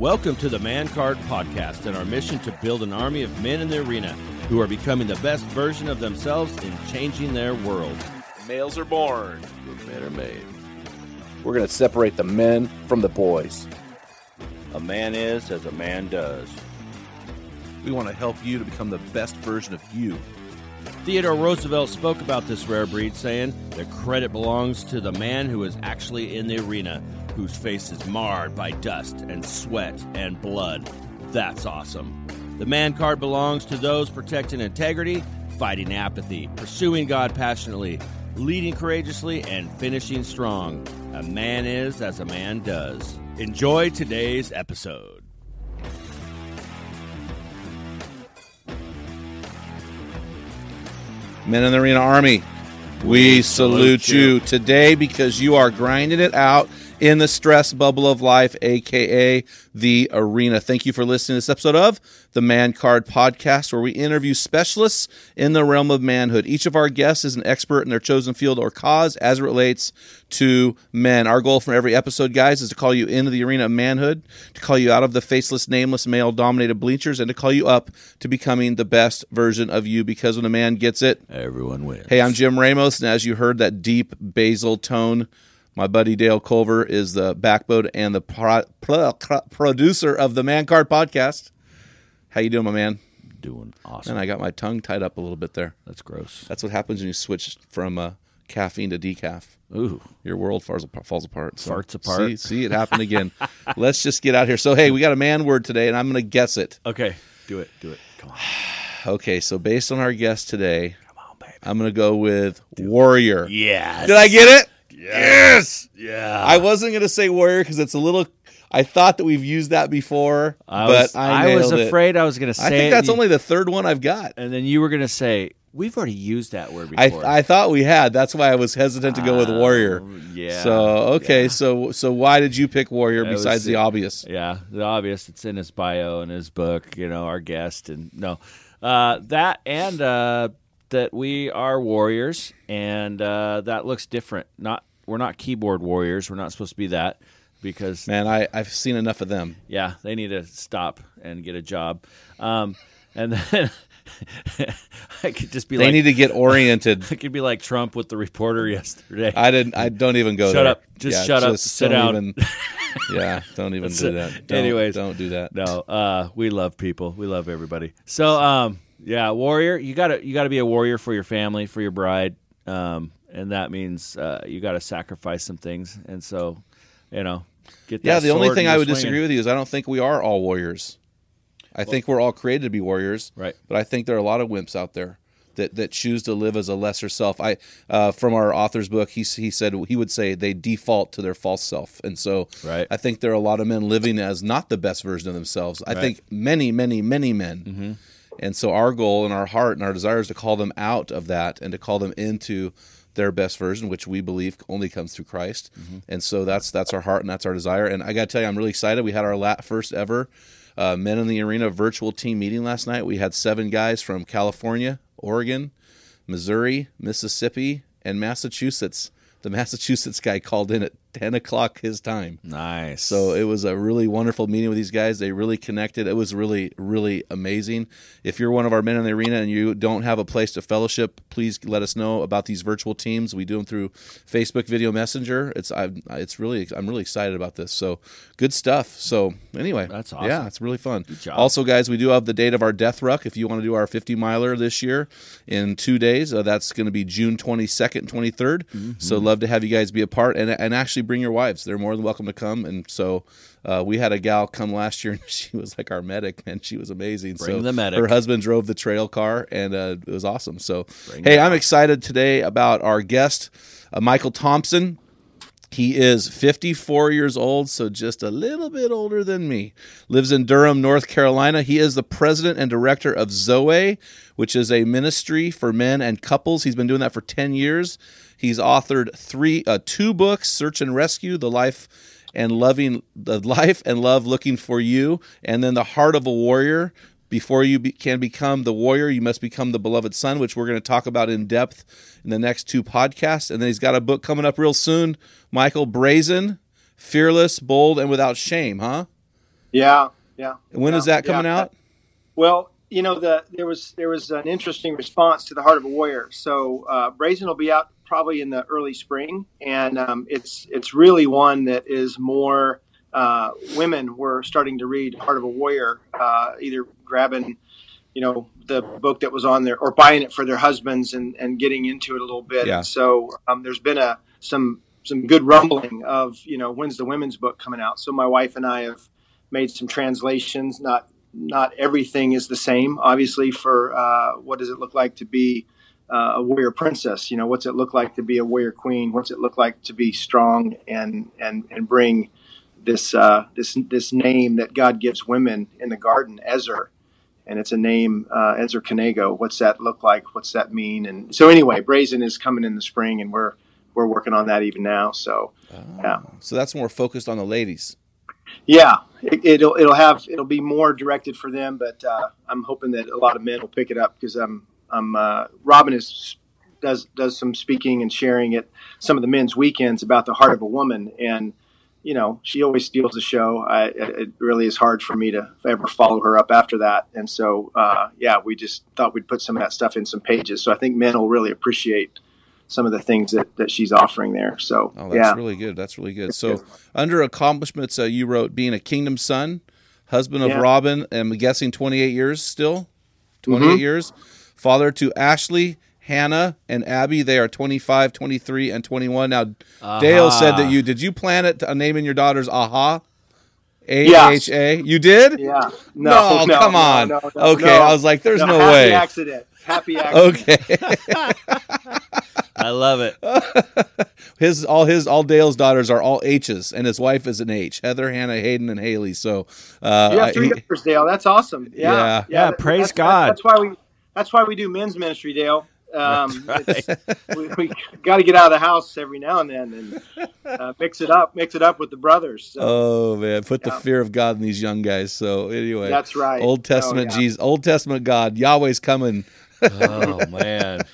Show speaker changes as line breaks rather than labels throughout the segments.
Welcome to the Man Card Podcast and our mission to build an army of men in the arena who are becoming the best version of themselves in changing their world.
Males are born, but men are made. We're going to separate the men from the boys.
A man is as a man does.
We want to help you to become the best version of you.
Theodore Roosevelt spoke about this rare breed, saying, The credit belongs to the man who is actually in the arena, whose face is marred by dust and sweat and blood. That's awesome. The man card belongs to those protecting integrity, fighting apathy, pursuing God passionately, leading courageously, and finishing strong. A man is as a man does. Enjoy today's episode.
Men in the Arena Army, we salute you today because you are grinding it out in the stress bubble of life, aka the arena. Thank you for listening to this episode of the Man Card Podcast, where we interview specialists in the realm of manhood. Each of our guests is an expert in their chosen field or cause as it relates to men. Our goal for every episode, guys, is to call you into the arena of manhood, to call you out of the faceless, nameless, male dominated bleachers, and to call you up to becoming the best version of you because when a man gets it,
Everyone wins.
Hey, I'm Jim Ramos, and as you heard that deep basal tone, my buddy Dale Culver is the backbone and the pro- pro- pro- producer of the Man Card podcast. How you doing, my man?
doing awesome.
And I got my tongue tied up a little bit there.
That's gross.
That's what happens when you switch from uh, caffeine to decaf.
Ooh.
Your world falls apart. Falls apart.
Farts apart.
See, see it happen again. Let's just get out here. So, hey, we got a man word today, and I'm going to guess it.
Okay. Do it. Do it. Come on.
Okay, so based on our guest today, I'm going to go with warrior.
Yes.
Did I get it?
Yes. Yeah.
I wasn't going to say warrior because it's a little. I thought that we've used that before,
I
but
was,
I,
was
nailed it.
afraid I was going to say
I think that's only the third one I've got.
and then you were going to say we've already used that word
I
before.
I thought we had. That's why I was hesitant to go with warrior.
Oh, yeah.
So okay,
yeah.
so so why did you pick warrior
That was
besides the obvious?
Yeah, the obvious. It's in his bio and his book. You know, our guest and no, uh, that and uh, that we are warriors, and uh, that looks different. Not we're not keyboard warriors. We're not supposed to be that because
Man, I I've seen enough of them.
yeah, they need to stop and get a job. Um, and then I could just be like
They
like
need to get oriented.
I could be like Trump with the reporter yesterday.
I didn't. I don't even go.
Shut
there.
up. Just shut up. Sit down.
Even, yeah, don't even do that. Don't,
Anyways.
don't do that.
No, uh, we love people. We love everybody. So, um, yeah, warrior. You gotta you gotta be a warrior for your family, for your bride, um, and that means uh, you got to sacrifice some things. And so, you know, get that
Yeah, the only thing I would
swinging.
disagree with you is I don't think we are all warriors. I think we're all created to be warriors.
Right.
But I think there are a lot of wimps out there that, that choose to live as a lesser self. I uh, from our author's book, he he said he would say they default to their false self, and so
Right.
I think there are a lot of men living as not the best version of themselves. I think many, many, many men.
Mm-hmm.
And so our goal and our heart and our desire is to call them out of that and to call them into their best version, which we believe only comes through Christ.
Mm-hmm.
And so that's that's our heart and that's our desire. And I got to tell you, I'm really excited. We had our la- first ever uh, Men in the Arena virtual team meeting last night. We had seven guys from California, Oregon, Missouri, Mississippi, and Massachusetts. The Massachusetts guy called in at 10 o'clock his time.
Nice.
So it was a really wonderful meeting with these guys. They really connected. It was really, really amazing. If you're one of our men in the arena and you don't have a place to fellowship, please let us know about these virtual teams. We do them through Facebook Video Messenger. It's I, it's really I'm really excited about this. So good stuff. So anyway,
That's awesome.
Yeah, it's really fun. Also, guys, we do have the date of our death ruck. If you want to do our 50 miler this year in two days, uh, that's going to be June 22nd 23rd. So
Mm-hmm.
love to have you guys be a part and and actually bring your wives. They're more than welcome to come. And so uh, we had a gal come last year, and she was like our medic, and She was amazing.
Bring
so
the medic.
Her husband drove the trail car, and uh, it was awesome. So
Bring
hey, I'm excited today about our guest, uh, Michael Thompson. He is 54 years old, so just a little bit older than me. Lives in Durham, North Carolina. He is the president and director of Zoe, which is a ministry for men and couples. He's been doing that for 10 years. He's authored three, uh, two books: Search and Rescue, The Life and Loving, The Life and Love Looking for You, and then The Heart of a Warrior. Before you be, can become the warrior, you must become the beloved son, which we're going to talk about in depth in the next two podcasts. And then he's got a book coming up real soon, Michael Brazen, Fearless, Bold, and Without Shame, huh?
Yeah, yeah.
When is
Yeah,
that coming
yeah.
out?
Well, you know, the there was there was an interesting response to the Heart of a Warrior. So uh, Brazen will be out probably in the early spring, and um, it's it's really one that is more uh, women were starting to read Heart of a Warrior, uh, either grabbing you know the book that was on there or buying it for their husbands and, and getting into it a little bit.
Yeah.
And so um, there's been a some some good rumbling of you know when's the women's book coming out. So my wife and I have made some translations. Not not everything is the same, obviously. For uh, what does it look like to be uh, a warrior princess? You know, what's it look like to be a warrior queen? What's it look like to be strong and and and bring this uh, this this name that God gives women in the garden, Ezer, and it's a name uh, Ezer Kenegdo. What's that look like? What's that mean? And so anyway, Brazen is coming in the spring, and we're we're working on that even now. So yeah.
So that's more focused on the ladies.
Yeah, it, it'll it'll have it'll be more directed for them, but uh, I'm hoping that a lot of men will pick it up because I'm I'm uh, Robin is does does some speaking and sharing at some of the men's weekends about the heart of a woman, and you know she always steals the show. I, it really is hard for me to ever follow her up after that, and so uh, yeah, we just thought we'd put some of that stuff in some pages. So I think men will really appreciate some of the things that, that she's offering there. So
Oh, that's
yeah,
really good. That's really good. So, under accomplishments, uh, you wrote being a kingdom son, husband of
Yeah.
Robin, I'm guessing 28 years still? 28
Mm-hmm.
years. Father to Ashley, Hannah, and Abby. They are 25, 23, and 21. Now, Dale said that you, did you plan it to naming your daughters Aha? A H A? You did?
yeah.
No,
No,
come on.
no, no,
okay,
no.
I was like, there's no,
happy
way.
accident. Happy accident.
Okay.
I love it.
his all his all Dale's daughters are all H's, and his wife is an H. Heather, Hannah, Hayden, and Haley. So, uh,
You have three
he-
daughters, Dale. That's awesome.
Yeah.
Yeah,
Yeah,
that-
praise
that's,
God.
That's, why we. That's why we do men's ministry, Dale. Um,
That's
it's- we, we got to get out of the house every now and then and uh, mix it up, mix it up with the brothers. So
oh man, put the
Yeah.
fear of God in these young guys. So anyway,
that's right.
Old Testament
Oh, yeah.
Jesus, Old Testament God, Yahweh's coming.
Oh man.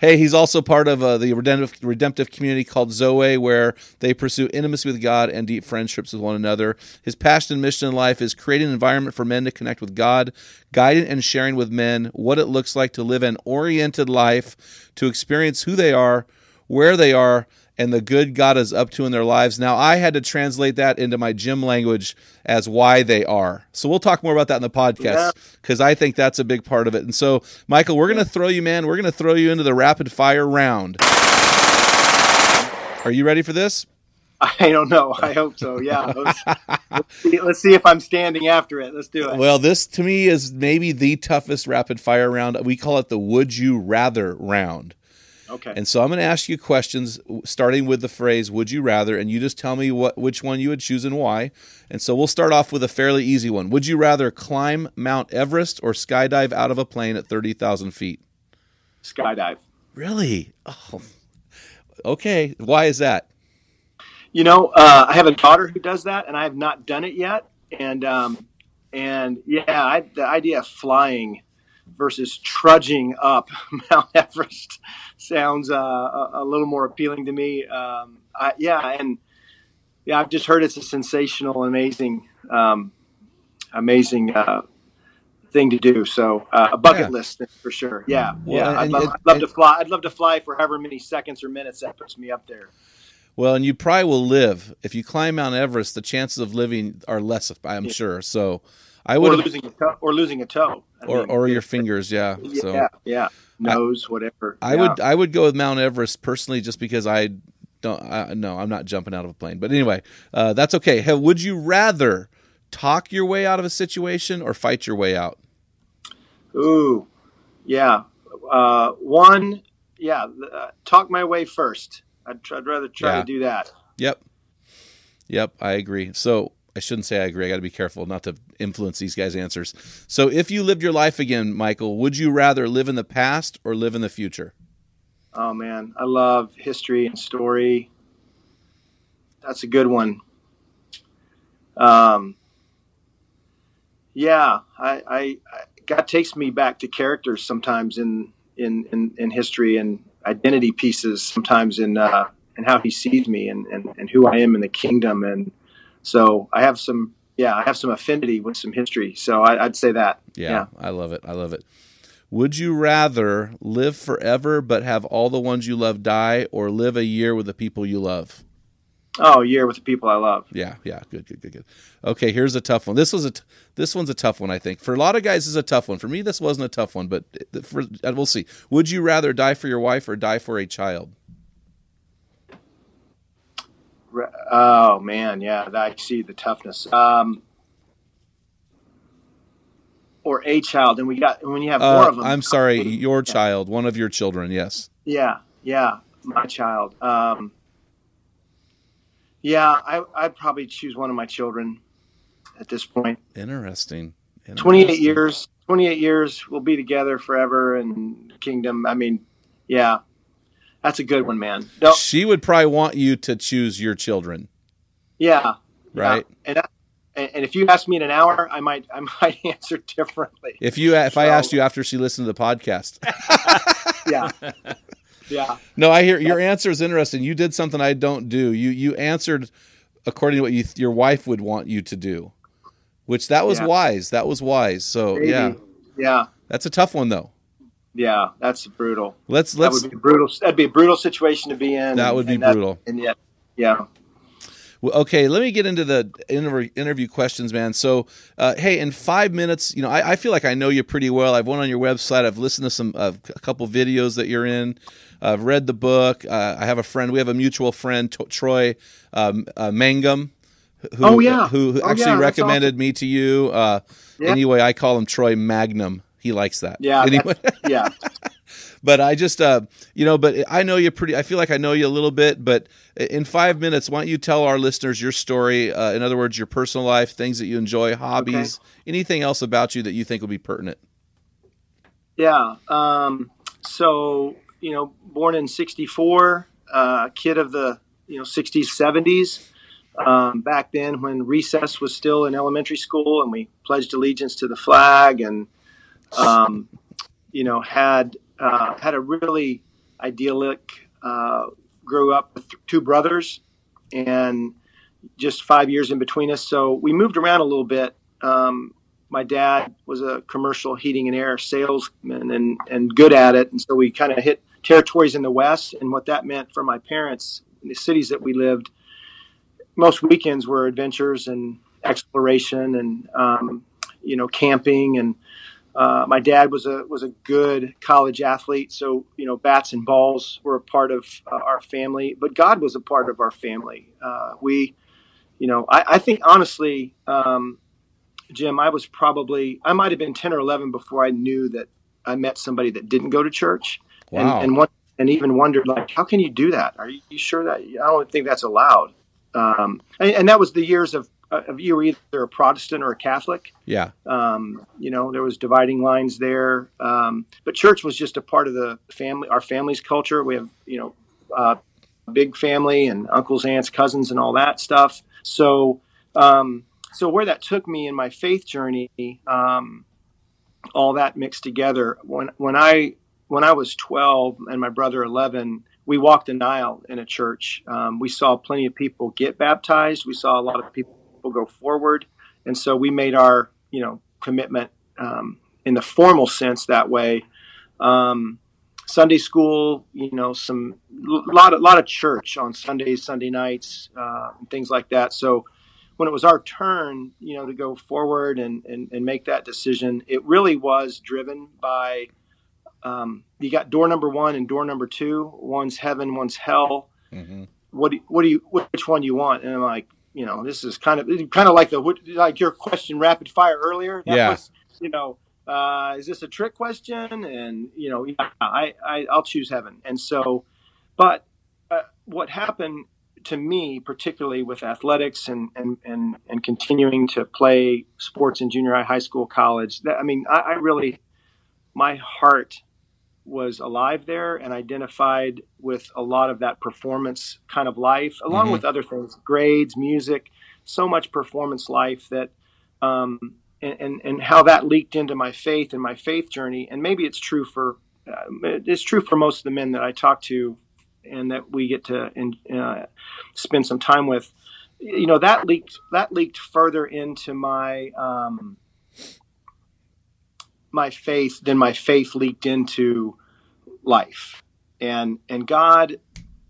Hey, he's also part of uh, the redemptive, redemptive community called Zoe, where they pursue intimacy with God and deep friendships with one another. His passion and mission in life is creating an environment for men to connect with God, guiding and sharing with men what it looks like to live an oriented life, to experience who they are, where they are, and the good God is up to in their lives. Now, I had to translate that into my gym language as why they are. So we'll talk more about that in the podcast because I think that's a big part of it. And so, Michael, we're going to throw you, man. We're going to throw you into the rapid fire round. Are you ready for this?
I don't know. I hope so. Yeah. Let's, let's, see, let's see if I'm standing after it. Let's do it.
Well, this to me is maybe the toughest rapid fire round. We call it the would you rather round.
Okay.
And so I'm going to ask you questions starting with the phrase would you rather and you just tell me what which one you would choose and why. And so we'll start off with a fairly easy one. Would you rather climb Mount Everest or skydive out of a plane at 30,000 feet?
Skydive.
Really? Oh. Okay, why is that?
You know, uh, I have a daughter who does that, and I have not done it yet. And um, and yeah, I, the idea of flying versus trudging up Mount Everest sounds uh, a, a little more appealing to me. Um, I, yeah, and yeah, I've just heard it's a sensational, amazing, um, amazing uh, thing to do. So uh, a bucket
Yeah.
list for sure. Yeah,
Well,
yeah.
and-
I'd, love, I'd love to fly. I'd love to fly for however many seconds or minutes that puts me up there.
Well, and you probably will live if you climb Mount Everest. The chances of living are less, I'm
Yeah.
sure. So, I
Or
would,
losing a toe. Or losing a toe. I
or
mean,
or your fingers, yeah.
yeah,
So
yeah, nose, whatever.
I
Yeah.
would I would go with Mount Everest personally, just because I don't. I, no, I'm not jumping out of a plane. But anyway, uh, that's okay. Hey, would you rather talk your way out of a situation or fight your way out?
Ooh, yeah. Uh, one, yeah. Uh, talk my way first. I'd rather try
Yeah.
to do that.
Yep. Yep, I agree. So I shouldn't say I agree. I got to be careful not to influence these guys' answers. So if you lived your life again, Michael, would you rather live in the past or live in the future?
Oh man, I love history and story. That's a good one. Um, yeah, I, I, I God takes me back to characters sometimes in in in, in history and identity pieces sometimes in uh, in how He sees me and, and and who I am in the kingdom and so I have some yeah I have some affinity with some history. So I, I'd say that
Yeah,
Yeah.
I love it. I love it. Would you rather live forever but have all the ones you love die or live a year with the people you love?
oh year with the people I love.
Yeah, yeah, good, good, good, good. Okay, here's a tough one. This was a t- this one's a tough one, I think. For a lot of guys, this is a tough one. For me, this wasn't a tough one, but for we'll see. Would you rather die for your wife or die for a child?
Oh man, yeah, I see the toughness. Um, or a child, and we got when you have more
Uh,
of them.
I'm sorry, your child, one of your children. Yes.
Yeah, yeah, my child. Um, yeah, I, I'd probably choose one of my children at this point.
Interesting.
28 years, 28 years, we'll be together forever and kingdom. I mean, yeah, that's a good one, man. No,
She would probably want you to choose your children,
yeah,
right?
yeah. And, and if you ask me in an hour, I might I might answer differently.
If you if I asked you after she listened to the podcast.
Yeah, yeah.
No, I hear your answer is interesting. You did something I don't do. You you answered according to what you your wife would want you to do, which that was
Yeah.
wise. That was wise. So
Maybe.
yeah,
yeah,
that's a tough one though.
Yeah. That's brutal.
Let's
That
let's
would be brutal. That'd be a brutal situation to be in.
That
and-
would be
and that-
brutal.
And yet, yeah.
Well, okay, let me get into the interview, interview questions, man. So, uh, hey, in five minutes, you know, I, I feel like I know you pretty well. I've went on your website. I've listened to some uh, a couple videos that you're in. I've read the book. Uh, I have a friend. We have a mutual friend, T- Troy um, uh, Mangum. Who,
Oh, yeah.
who, who
Oh,
actually
yeah,
recommended me to you. Uh,
Yeah.
Anyway, I call him Troy Magnum. He likes that.
Yeah,
Anyway,
Yeah.
but I just, uh, you know, but I know you pretty. I feel like I know you a little bit. But in five minutes, why don't you tell our listeners your story? Uh, in other words, your personal life, things that you enjoy, hobbies, anything else about you that you think will be pertinent.
Yeah. Um, so, you know, born in 64, uh, kid of the, you know, 60s, 70s. Um, back then when recess was still in elementary school and we pledged allegiance to the flag and, um, you know, had, uh, had a really idyllic, uh, grew up with two brothers and just five years in between us. So we moved around a little bit. Um, my dad was a commercial heating and air salesman and, and good at it. And so we kind of hit territories in the West. And what that meant for my parents in the cities that we lived, most weekends were adventures and exploration and, um, you know, camping. And uh, my dad was a, was a good college athlete. So, you know, bats and balls were a part of uh, our family, but God was a part of our family. Uh, we, you know, I, I think honestly, um, Jim, I was probably I might have been ten or eleven before I knew that I met somebody that didn't go to church,
Wow.
and and, one, and even wondered like, how can you do that? Are you, sure that I don't think that's allowed? Um, and, and that was the years of of you were either a Protestant or a Catholic.
Yeah.
Um, you know, there was dividing lines there, um, but church was just a part of the family, our family's culture. We have you know, uh, big family and uncles, aunts, cousins, and all that stuff. So. Um, so where that took me in my faith journey, um, all that mixed together. When when I when I was 12 and my brother 11, we walked an aisle in a church. Um, we saw plenty of people get baptized. We saw a lot of people go forward, and so we made our you know commitment um, in the formal sense that way. Um, Sunday school, you know, some lot of lot of church on Sundays, Sunday nights, uh, and things like that. So when it was our turn, you know, to go forward and and, and make that decision, it really was driven by. Um, you got door number one and door number two. One's heaven, one's hell. Mm-hmm. What do, what do you which one do you want? And I'm like, you know, this is kind of kind of like the like your question rapid fire earlier.
That yeah.
Was, you know, uh, is this a trick question? And you know, yeah, I, I I'll choose heaven. And so, but uh, what happened to me, particularly with athletics and and and, and continuing to play sports in junior high, high school, college. That, I mean, I, I really, my heart was alive there and identified with a lot of that performance kind of life, along mm-hmm. with other things, grades, music, so much performance life that um, and, and, and how that leaked into my faith and my faith journey. And maybe it's true for uh, it's true for most of the men that I talk to, and that we get to in, uh, spend some time with. You know that leaked that leaked further into my um, my faith than my faith leaked into life, and and God,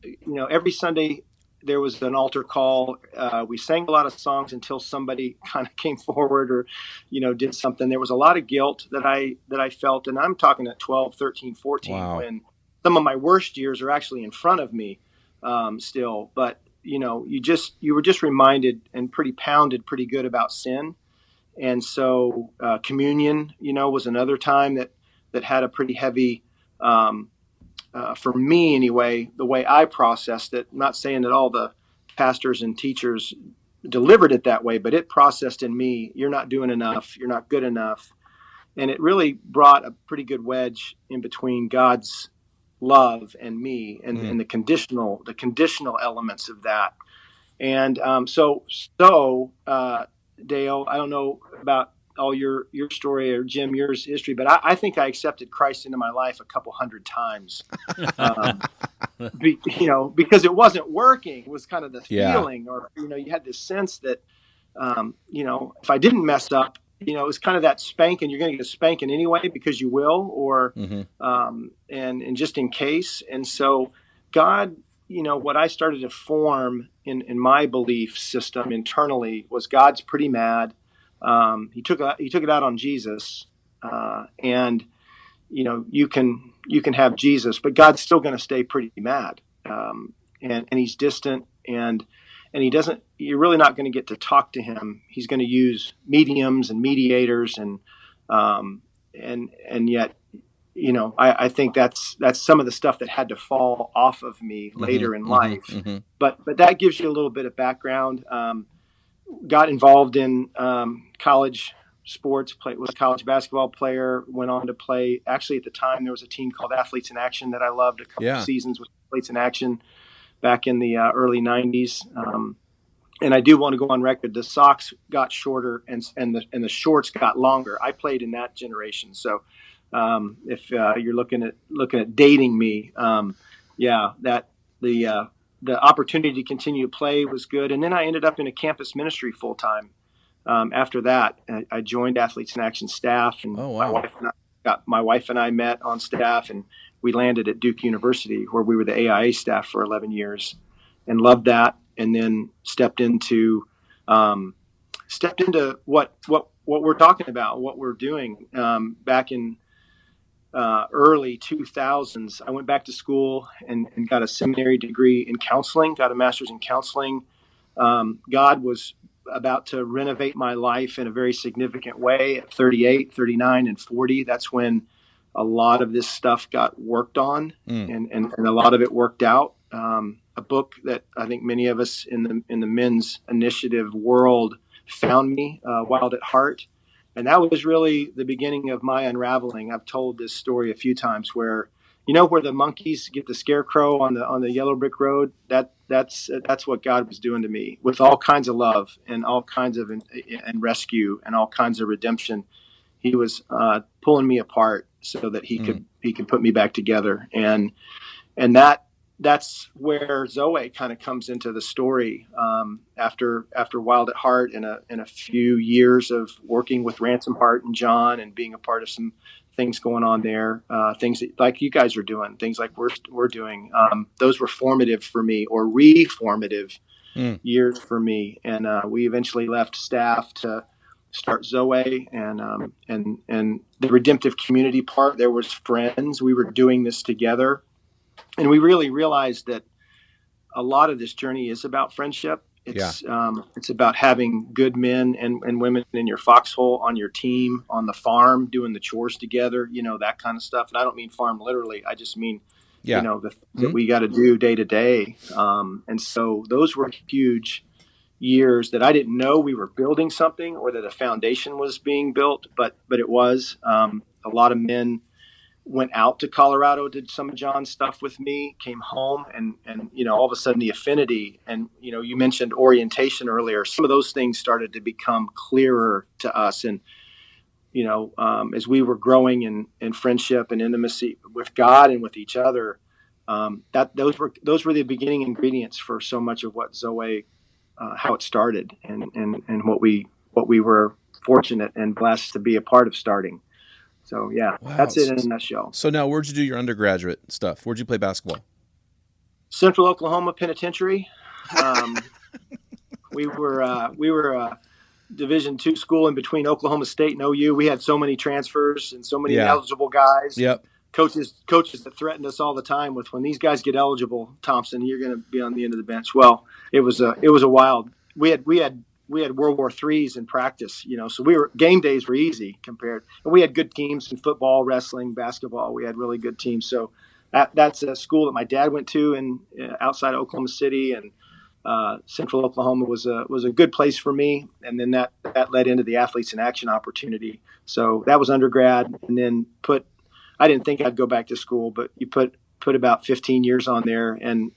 you know, every Sunday there was an altar call. Uh, we sang a lot of songs until somebody kind of came forward or, you know, did something. There was a lot of guilt that I that I felt, and I'm talking at 12, 13, 14, wow. when some of my worst years are actually in front of me um, still. But you know, you just you were just reminded and pretty pounded pretty good about sin, and so uh, communion, you know, was another time that that had a pretty heavy um, uh, for me anyway, the way I processed it, I'm not saying that all the pastors and teachers delivered it that way, but it processed in me, you're not doing enough, you're not good enough. And it really brought a pretty good wedge in between God's love and me and, mm. and the conditional, the conditional elements of that. And um, so, so uh, Dale, I don't know about all your your story or Jim yours history, but I, I think I accepted Christ into my life a couple hundred times. um, be, you know, because it wasn't working. It was kind of the yeah. feeling, or you know, you had this sense that, um, you know, if I didn't mess up, you know, it was kind of that spanking. You're going to get a spanking anyway because you will, or mm-hmm. um, and and just in case. And so, God, you know, what I started to form in in my belief system internally was God's pretty mad. Um, he took he took it out on Jesus, uh, and you know you can you can have Jesus, but God's still going to stay pretty mad, um, and and he's distant, and and he doesn't. You're really not going to get to talk to him. He's going to use mediums and mediators, and um, and and yet you know, I, I, think that's that's some of the stuff that had to fall off of me mm-hmm, later in mm-hmm, life. Mm-hmm. But but that gives you a little bit of background. Um, got involved in um, college sports. Played was a college basketball player. Went on to play. Actually, at the time, there was a team called Athletes in Action that I loved. A couple yeah. seasons with Athletes in Action back in the uh, early '90s. Um, and I do want to go on record. The socks got shorter, and and the and the shorts got longer. I played in that generation, so um, if uh, you're looking at looking at dating me, um, yeah, that the uh, the opportunity to continue to play was good. And then I ended up in a campus ministry full time. Um, after that, I, I, joined Athletes in Action staff, and oh, wow. my wife and I got my wife and I met on staff, and we landed at Duke University, where we were the AIA staff for 11 years, and loved that. And then stepped into um, stepped into what what what we're talking about, what we're doing um, back in uh, early 2000s, I went back to school and, and, got a seminary degree in counseling, got a master's in counseling. Um, God was about to renovate my life in a very significant way at 38, 39, and 40. That's when a lot of this stuff got worked on mm. and, and, and, a lot of it worked out. Um, a book that I think many of us in the, in the men's initiative world found me, uh, Wild at Heart and that was really the beginning of my unraveling. I've told this story a few times where you know where the monkeys get the scarecrow on the on the yellow brick road that that's that's what God was doing to me with all kinds of love and all kinds of and rescue and all kinds of redemption. He was uh, pulling me apart so that he mm. could he could put me back together and and that that's where Zoe kind of comes into the story. Um, after after Wild at Heart and a in a few years of working with Ransom Heart and John and being a part of some things going on there, uh, things that, like you guys are doing, things like we're we're doing. Um, those were formative for me, or reformative mm. years for me. And uh, we eventually left staff to start Zoe and um, and and the redemptive community part. There was friends. We were doing this together, and we really realized that a lot of this journey is about friendship it's yeah. um, it's about having good men and, and women in your foxhole on your team on the farm doing the chores together, you know that kind of stuff. And I don't mean farm literally. I just mean yeah. you know the, mm-hmm. that we got to do day to day. Um, and so those were huge years that I didn't know we were building something or that a foundation was being built, but but it was. Um, a lot of men went out to Colorado, did some of John's stuff with me, came home, and and you know all of a sudden the affinity and you know you mentioned orientation earlier. Some of those things started to become clearer to us, and you know um, as we were growing in in friendship and intimacy with God and with each other, um, that those were those were the beginning ingredients for so much of what Zoe, uh, how it started, and and and what we what we were fortunate and blessed to be a part of starting. So yeah, wow. that's it in a nutshell.
So now, where'd you do your undergraduate stuff? Where'd you play basketball?
Central Oklahoma Penitentiary. Um, we were uh, we were a Division two school in between Oklahoma State and OU. We had so many transfers and so many yeah. eligible guys.
Yep.
Coaches coaches that threatened us all the time with when these guys get eligible, Thompson, you're going to be on the end of the bench. Well, it was a it was a wild. We had we had we had World War threes in practice, you know, so we were game days were easy compared. And we had good teams in football, wrestling, basketball. We had really good teams. So that, that's a school that my dad went to in uh, outside of Oklahoma City, and uh, Central Oklahoma was a was a good place for me. And then that that led into the athletes in action opportunity. So that was undergrad, and then put. I didn't think I'd go back to school, but you put put about 15 years on there, and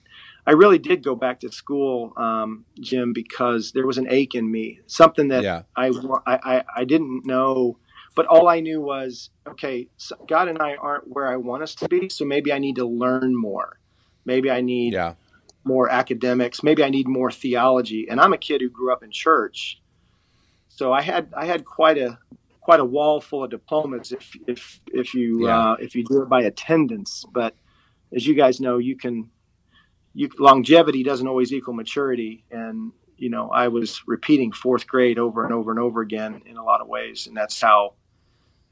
I really did go back to school, um, Jim, because there was an ache in me, something that yeah. I, I, I didn't know, but all I knew was, okay, so God and I aren't where I want us to be, so maybe I need to learn more. Maybe I need yeah. more academics. Maybe I need more theology. And I'm a kid who grew up in church, so I had I had quite a quite a wall full of diplomas if if if you yeah. uh, if you do it by attendance. But as you guys know, you can you, longevity doesn't always equal maturity. And, you know, I was repeating fourth grade over and over and over again in a lot of ways. And that's how,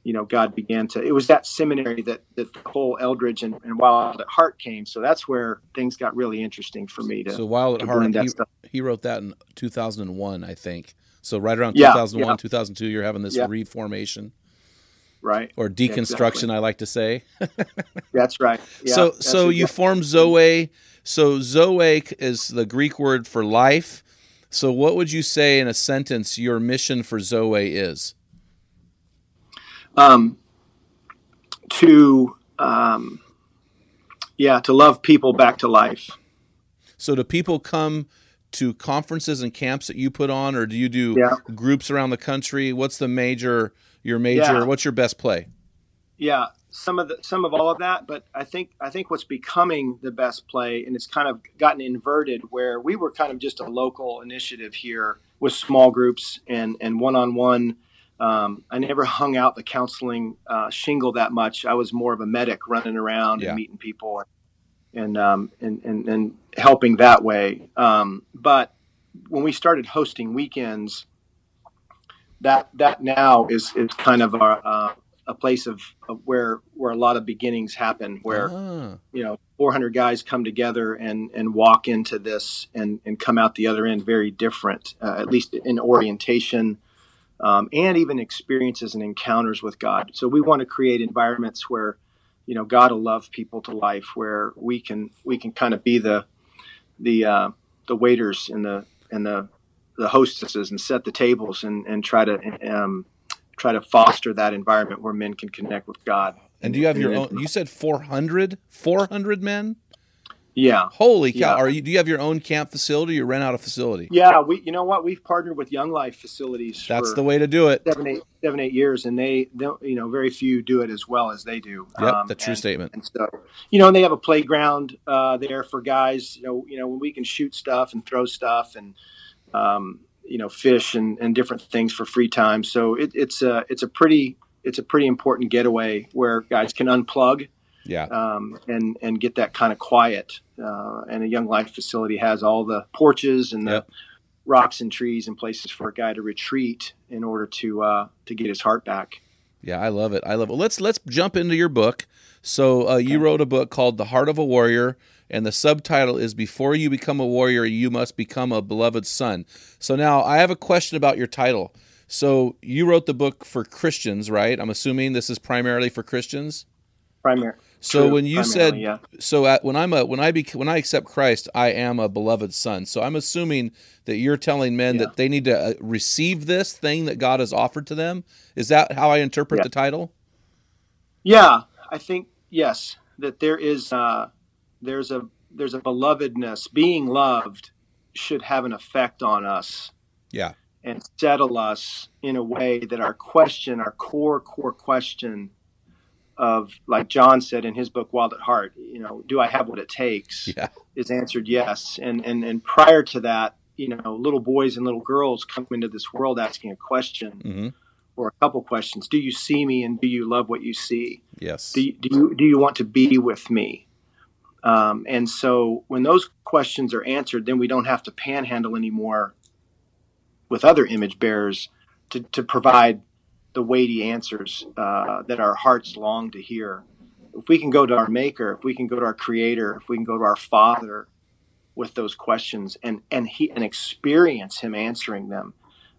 you know, God began to, it was that seminary that, that the whole Eldredge and, and Wild at Heart came. So that's where things got really interesting for me to,
so Wild at Heart, he, he, wrote that in 2001, I think. So right around 2001, yeah, yeah. 2002, you're having this yeah. reformation
right
or deconstruction exactly. i like to say
that's right
yeah, so that's so you formed zoe so Zoe is the Greek word for life. So what would you say in a sentence your mission for Zoe is?
Um, to um, yeah, to love people back to life.
So do people come to conferences and camps that you put on, or do you do yeah. groups around the country? What's the major your major? Yeah. What's your best play?
Yeah, some of the some of all of that, but I think I think what's becoming the best play, and it's kind of gotten inverted, where we were kind of just a local initiative here with small groups and and one on one. I never hung out the counseling uh, shingle that much. I was more of a medic, running around yeah. and meeting people, and um, and, and and helping that way. Um, but when we started hosting weekends, that that now is is kind of our uh, a place of, of, where where a lot of beginnings happen, where uh-huh. you know 400 guys come together and and walk into this and and come out the other end very different, uh, at least in orientation. Um, and even experiences and encounters with God. So we want to create environments where, you know, God will love people to life, where we can we can kind of be the the uh, the waiters and the and the the hostesses and set the tables and and try to um, try to foster that environment where men can connect with God.
And do you have your own? You said 400, 400 men.
Yeah.
Holy cow!
Yeah.
Are you? Do you have your own camp facility? Or rent out a facility?
Yeah, we you know what we've partnered with Young Life facilities.
That's the way to do it.
seven eight seven eight years, and they don't you know very few do it as well as they do.
Yep,
Um,
the true
and-
statement.
And so you know, and they have a playground uh, there for guys. You know, you know when we can shoot stuff and throw stuff and um, you know fish and, and different things for free time. So it, it's a it's a pretty it's a pretty important getaway where guys can unplug
Yeah.
um, and and get that kind of quiet. Uh, and a Young Life facility has all the porches and the
Yep.
rocks and trees and places for a guy to retreat in order to uh, to get his heart back.
Yeah, I love it. I love it. Let's let's jump into your book. So uh, you wrote a book called "The Heart of a Warrior," and the subtitle is "Before You Become a Warrior, You Must Become a Beloved Son." So now I have a question about your title. So you wrote the book for Christians, right? I'm assuming this is primarily for Christians.
Primary.
So
True,
when you said
yeah.
so at, when I'm a when I bec when I accept Christ, I am a beloved son. So I'm assuming that you're telling men
Yeah.
that they need to uh, receive this thing that God has offered to them. Is that how I interpret
Yeah.
the title?
Yeah, I think yes that there is uh, there's a there's a belovedness. Being loved should have an effect on us
Yeah.
and settle us in a way that our question, our core core question of like John said in his book Wild at Heart, you know, do I have what it takes?
Yeah.
is answered yes. And and and prior to that, you know, little boys and little girls come into this world asking a question
hmm
or a couple questions. Do you see me and do you love what you see?
Yes.
Do you, do you, do you want to be with me? Um, and so when those questions are answered, then we don't have to panhandle anymore with other image bearers to, to provide the weighty answers uh, that our hearts long to hear. If we can go to our maker, if we can go to our creator, if we can go to our father with those questions and, and he and experience him answering them.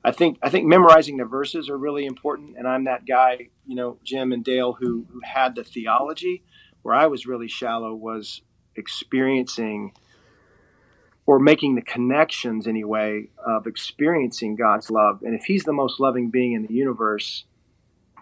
I think I think memorizing the verses are really important, and I'm that guy, you know, Jim and Dale, who who had the theology. Where I was really shallow was experiencing or making the connections anyway of experiencing God's love. And if He's the most loving being in the universe,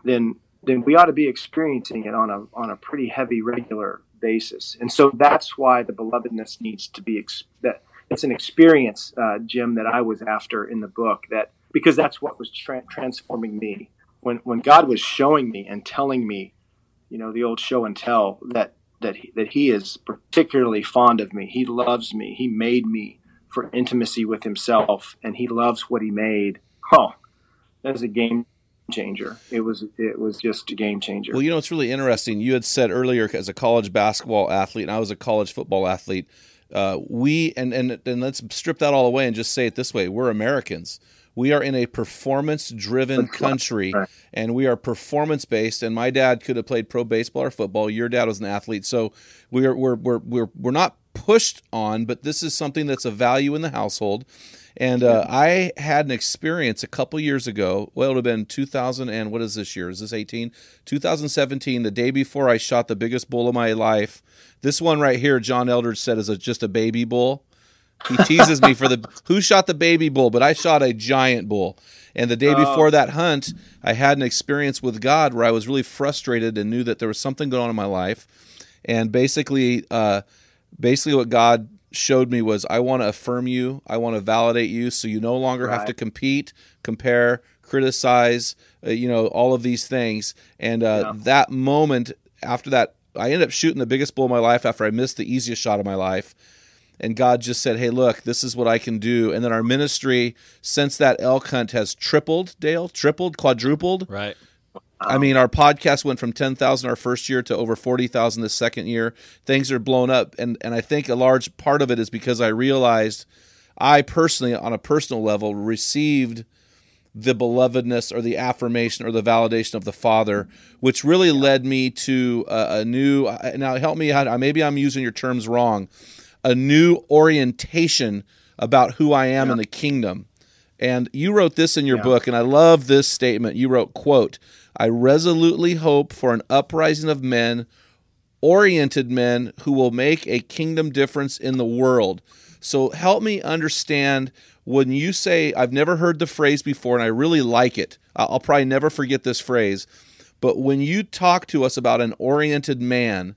then then we ought to be experiencing it on a on a pretty heavy regular basis. And so that's why the belovedness needs to be ex- that it's an experience, uh, Jim, that I was after in the book. That because that's what was tra- transforming me when when God was showing me and telling me, you know, the old show and tell that that he, that He is particularly fond of me. He loves me. He made me for intimacy with Himself, and He loves what He made. Oh, that is a game changer. It was it was just a game changer.
Well, you know, it's really interesting. You had said earlier, as a college basketball athlete, and I was a college football athlete. Uh, we and and and let's strip that all away and just say it this way: we're Americans. We are in a performance-driven country, and we are performance-based. And my dad could have played pro baseball or football. Your dad was an athlete, so we're we're we're we're we're not pushed on, but this is something that's a value in the household. And uh, I had an experience a couple years ago. Well, it would have been 2000 and what is this year? Is this 18? 2017, the day before I shot the biggest bull of my life. This one right here, John Eldredge said is a, just a baby bull. He teases me for the who shot the baby bull, but I shot a giant bull. And the day before that hunt, I had an experience with God where I was really frustrated and knew that there was something going on in my life. And basically, uh, basically what God showed me was I want to affirm you, I want to validate you, so you no longer have to compete, compare, criticize, uh, you know, all of these things. And uh,
Yeah.
that moment after that, I ended up shooting the biggest bull of my life after I missed the easiest shot of my life. And God just said, "Hey, look, this is what I can do." And then our ministry, since that elk hunt, has tripled. Dale, tripled, quadrupled.
Right.
I mean, our podcast went from 10,000 our first year to over 40,000 the second year. Things are blown up. And, and I think a large part of it is because I realized I personally, on a personal level, received the belovedness or the affirmation or the validation of the Father, which really led me to a, a new. Uh, now, help me out. Maybe I'm using your terms wrong. A new orientation about who I am in the kingdom. And you wrote this in your
Yeah.
book, and I love this statement. You wrote, quote, I resolutely hope for an uprising of men, oriented men who will make a kingdom difference in the world. So help me understand when you say, I've never heard the phrase before, and I really like it. I'll probably never forget this phrase. But when you talk to us about an oriented man,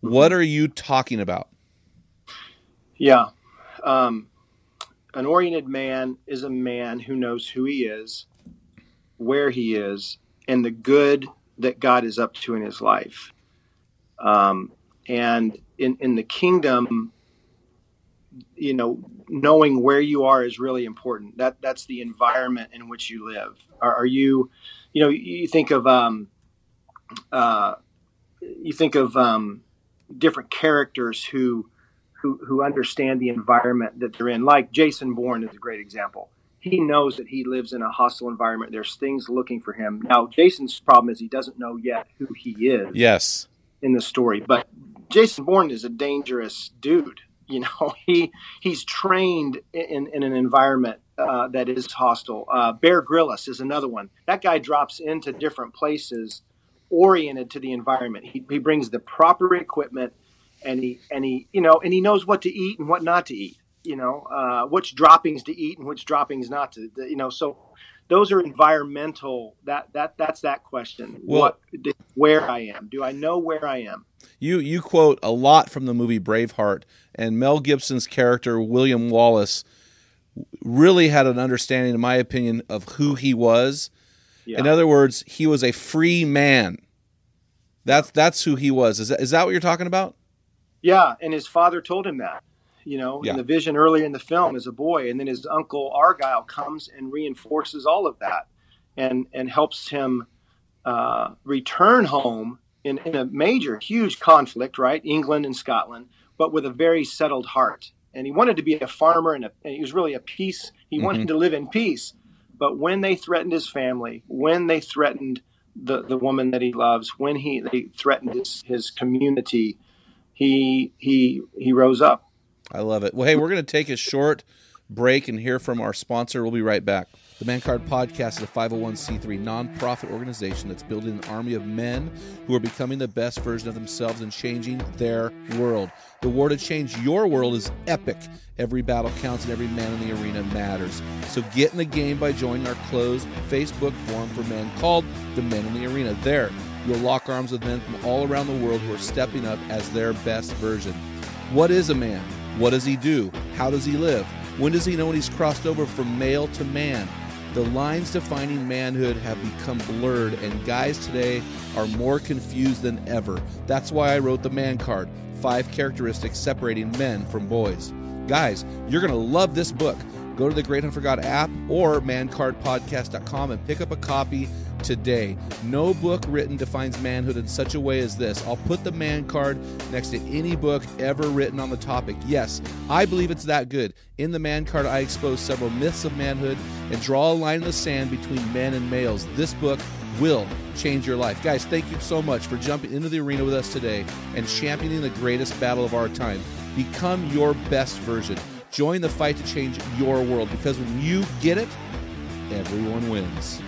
what mm-hmm. are you talking about?
Yeah. Um, an oriented man is a man who knows who he is, where he is, and the good that God is up to in his life. Um, and in, in the kingdom, you know, knowing where you are is really important. That that's the environment in which you live. Are, are you, you know, you think of, um, uh, you think of um, different characters who, who who understand the environment that they're in. Like Jason Bourne is a great example. He knows that he lives in a hostile environment. There's things looking for him. Now, Jason's problem is he doesn't know yet who he is.
Yes.
In the story, but Jason Bourne is a dangerous dude. You know, he he's trained in, in an environment uh, that is hostile. Uh, Bear Grylls is another one. That guy drops into different places oriented to the environment. He, he brings the proper equipment, and he and he you know and he knows what to eat and what not to eat. You know, uh, which droppings to eat and which droppings not to. You know, so those are environmental. That that that's that question.
Well-
what where I am? Do I know where I am?
You you quote a lot from the movie Braveheart, and Mel Gibson's character William Wallace really had an understanding, in my opinion, of who he was.
Yeah.
In other words, he was a free man. That's that's who he was. Is that, is that what you're talking about?
Yeah, and his father told him that, you know,
Yeah.
in the vision earlier in the film as a boy, and then his uncle Argyle comes and reinforces all of that, and and helps him uh, return home in, in a major, huge conflict, right? England and Scotland, but with a very settled heart. And he wanted to be a farmer, and, a, and he was really a peace. He wanted to live in peace, but when they threatened his family, when they threatened the, the woman that he loves, when he they threatened his, his community, he he he rose up.
I love it. Well, hey, we're going to take a short break and hear from our sponsor. We'll be right back. The Man Card Podcast is a 501c3 nonprofit organization that's building an army of men who are becoming the best version of themselves and changing their world. The war to change your world is epic. Every battle counts and every man in the arena matters. So get in the game by joining our closed Facebook forum for men called The Men in the Arena. There, you'll lock arms with men from all around the world who are stepping up as their best version. What is a man? What does he do? How does he live? When does he know when he's crossed over from male to man? The lines defining manhood have become blurred, and guys today are more confused than ever. That's why I wrote the Man Card Five Characteristics Separating Men from Boys. Guys, you're going to love this book. Go to the Great Hunt for God app or mancardpodcast.com and pick up a copy today. No book written defines manhood in such a way as this. I'll put the man card next to any book ever written on the topic. Yes, I believe it's that good. In the man card, I expose several myths of manhood and draw a line in the sand between men and males. This book will change your life. Guys, thank you so much for jumping into the arena with us today and championing the greatest battle of our time. Become your best version. Join the fight to change your world because when you get it, everyone wins.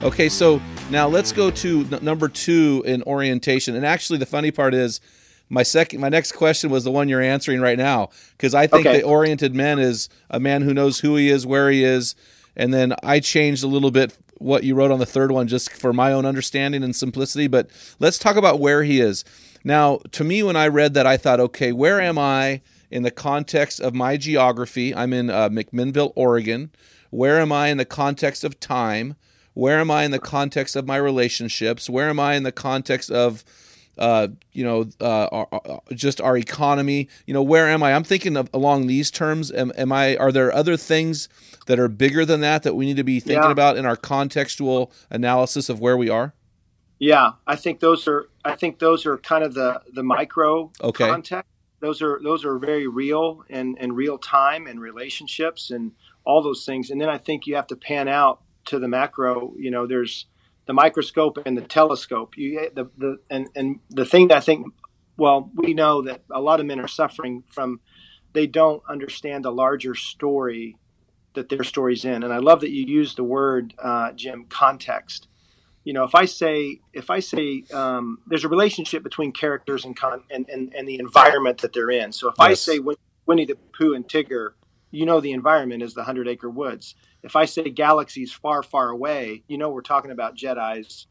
Okay, so now let's go to n- number two in orientation. And actually, the funny part is, my second, my next question was the one you're answering right now because I think
Okay.
the oriented man is a man who knows who he is, where he is, and then I changed a little bit what you wrote on the third one just for my own understanding and simplicity. But let's talk about where he is. Now, to me, when I read that, I thought, okay, where am I in the context of my geography? I'm in uh, McMinnville, Oregon. Where am I in the context of time? Where am I in the context of my relationships? Where am I in the context of, uh, you know, uh, our, our- just our economy? You know, where am I? I'm thinking of along these terms. Am, am I? Are there other things that are bigger than that that we need to be thinking
Yeah.
about in our contextual analysis of where we are?
Yeah, I think those are I think those are kind of the the micro
Okay.
context. Those are those are very real and and real time and relationships and all those things. And then I think you have to pan out to the macro. You know, there's the microscope and the telescope. You the the and and the thing that I think. Well, we know that a lot of men are suffering from they don't understand the larger story that their story's in. And I love that you use the word, uh, Jim, context you know if i say if i say um, there's a relationship between characters and, con- and, and and the environment that they're in so if i say winnie the pooh and tigger you know the environment is the hundred acre woods if i say galaxies far far away you know we're talking about jedis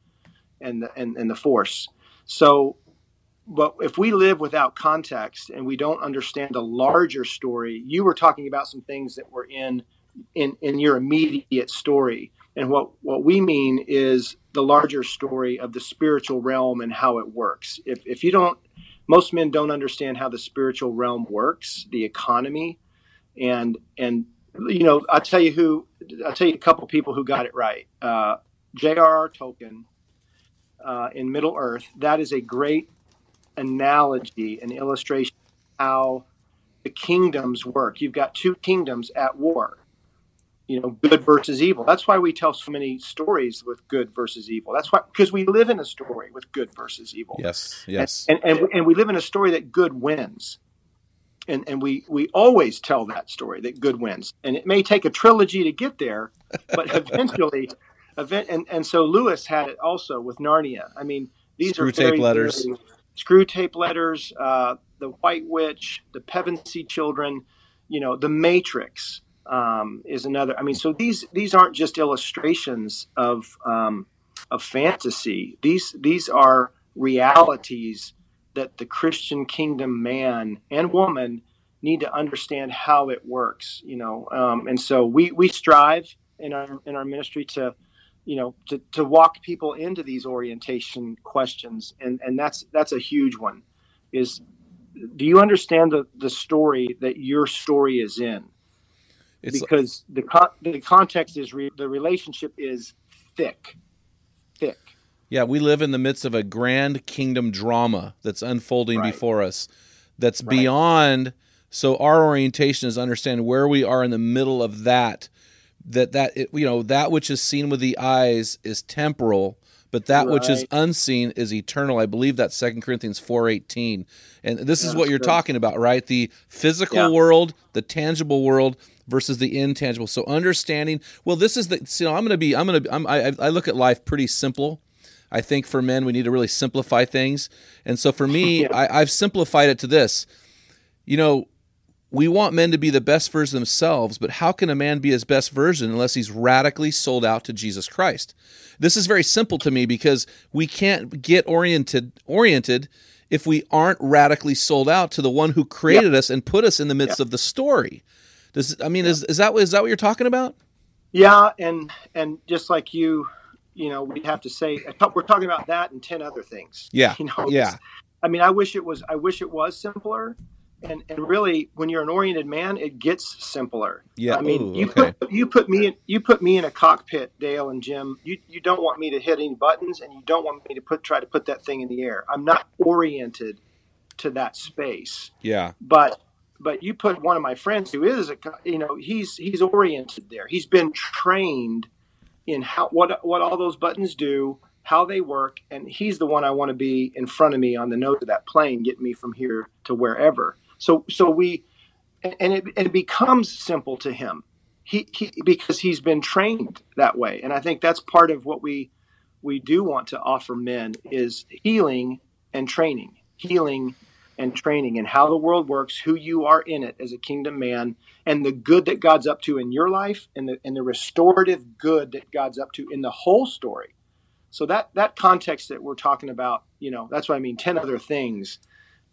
and the, and, and the force so but if we live without context and we don't understand the larger story, you were talking about some things that were in in in your immediate story, and what what we mean is the larger story of the spiritual realm and how it works. If if you don't, most men don't understand how the spiritual realm works, the economy, and and you know, I'll tell you who I'll tell you a couple people who got it right. Uh, J.R.R. Tolkien uh, in Middle Earth. That is a great analogy, and illustration how the kingdoms work. You've got two kingdoms at war. You know, good versus evil. That's why we tell so many stories with good versus evil. That's why because we live in a story with good versus evil.
Yes, yes.
And, and, and we live in a story that good wins. And, and we, we always tell that story that good wins. And it may take a trilogy to get there, but eventually event and, and so Lewis had it also with Narnia. I mean, these
Screw
are
tape
very,
letters.
very- Screwtape letters, uh, the White Witch, the Pevensie Children, you know, the Matrix um, is another. I mean, so these these aren't just illustrations of um, of fantasy. These these are realities that the Christian kingdom man and woman need to understand how it works. You know, um, and so we we strive in our in our ministry to you know to, to walk people into these orientation questions and and that's that's a huge one is do you understand the the story that your story is in
It's
because the con- the context is re- the relationship is thick
Yeah, we live in the midst of a grand kingdom drama that's unfolding
Right.
before us that's
Right.
beyond so our orientation is understand where we are in the middle of that that that it, you know that which is seen with the eyes is temporal but that which is unseen is eternal. I believe that's 2 Corinthians 4:18. And this is what you're
good.
talking about, right? The physical
Yeah.
world, the tangible world versus the intangible. So understanding, well this is the you know I'm going to be I'm going to I'm, I I look at life pretty simple. I think for men we need to really simplify things. And so for me,
Yeah.
I, I've simplified it to this. You know, we want men to be the best version of themselves, but how can a man be his best version unless he's radically sold out to Jesus Christ? This is very simple to me because we can't get oriented oriented if we aren't radically sold out to the one who created us and put us in the midst of the story. Does I mean is is that is that what you're talking about?
yeah and and just like you you know we'd have to say we're talking about that and 10 other things
Yeah,
you know
yeah.
i mean i wish it was i wish it was simpler and and really when you're an oriented man it gets simpler
Yeah.
I mean,
Ooh,
you
okay.
put you put me in you put me in a cockpit, Dale and Jim. You you don't want me to hit any buttons, and you don't want me to put try to put that thing in the air. I'm not oriented to that space.
Yeah.
But but you put one of my friends who is a you know he's he's oriented there. He's been trained in how what what all those buttons do, how they work, and he's the one I want to be in front of me on the nose of that plane, getting me from here to wherever. So so we and it, it becomes simple to him. He, he because he's been trained that way. And i think that's part of what we we do want to offer men is healing and training. Healing and training and how the world works who you are in it as a kingdom man and the good that god's up to in your life and the and the restorative good that god's up to in the whole story. So that that context that we're talking about you know that's what i mean 10 other things.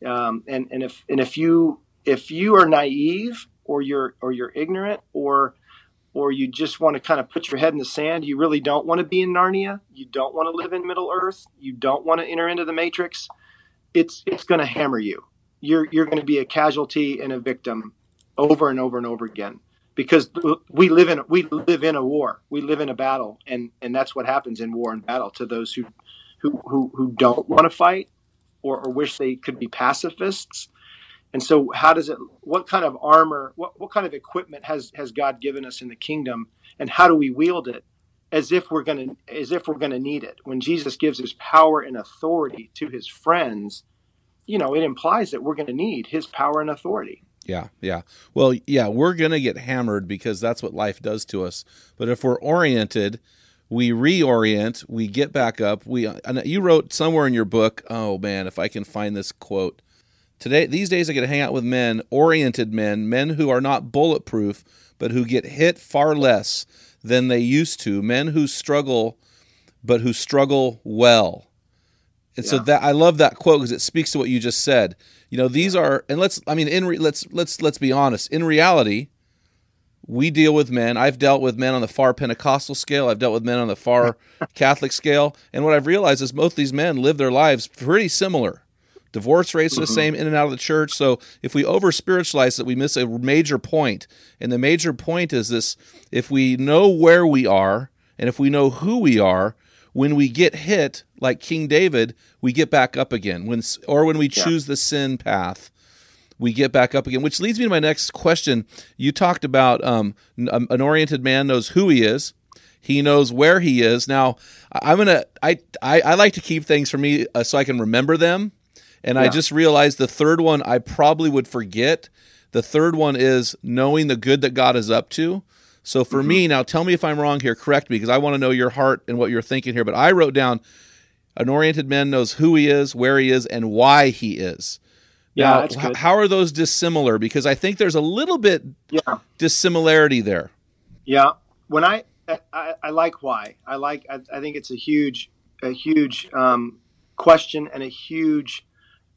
Um, and and if and if you if you are naive or you're or you're ignorant or or you just want to kind of put your head in the sand, you really don't want to be in Narnia, you don't want to live in Middle Earth, you don't want to enter into the Matrix, it's it's going to hammer you. You're you're going to be a casualty and a victim over and over and over again because we live in we live in a war, we live in a battle, and and that's what happens in war and battle to those who who who, who don't want to fight or, or wish they could be pacifists. And so, how does it? What kind of armor? What what kind of equipment has has God given us in the kingdom? And how do we wield it as if we're going to as if we're going to need it? When Jesus gives His power and authority to His friends, you know, it implies that we're going to need His power and authority.
Yeah, yeah. Well, yeah, we're going to get hammered because that's what life does to us. But if we're oriented, we reorient, we get back up. We you wrote somewhere in your book, oh man, if I can find this quote. Today these days I get to hang out with men, oriented men, men who are not bulletproof, but who get hit far less than they used to, men who struggle but who struggle well. And so that I love that quote because it speaks to what you just said. You know, these are and let's I mean in re, let's let's let's be honest. In reality, we deal with men. I've dealt with men on the far Pentecostal scale. I've dealt with men on the far Catholic scale. And what I've realized is most of these men live their lives pretty similar. Divorce rates are the same in and out of the church. So if we over spiritualize it, we miss a major point. And the major point is this if we know where we are and if we know who we are, when we get hit, like King David, we get back up again. When or when we choose the sin path, we get back up again. Which leads me to my next question. You talked about um, an oriented man knows who he is. He knows where he is. Now, I'm gonna. I I, I like to keep things for me uh, so I can remember them. And I just realized the third one I probably would forget. The third one is knowing the good that God is up to. So for me, now tell me if I'm wrong here, correct me, because I want to know your heart and what you're thinking here. But I wrote down an oriented man knows who he is, where he is, and why he is.
Yeah,
now,
that's
h-
good.
how are those dissimilar? Because I think there's a little bit
Yeah.
dissimilarity there.
Yeah. When I, I, I like why. I like, I, I think it's a huge, a huge um, question and a huge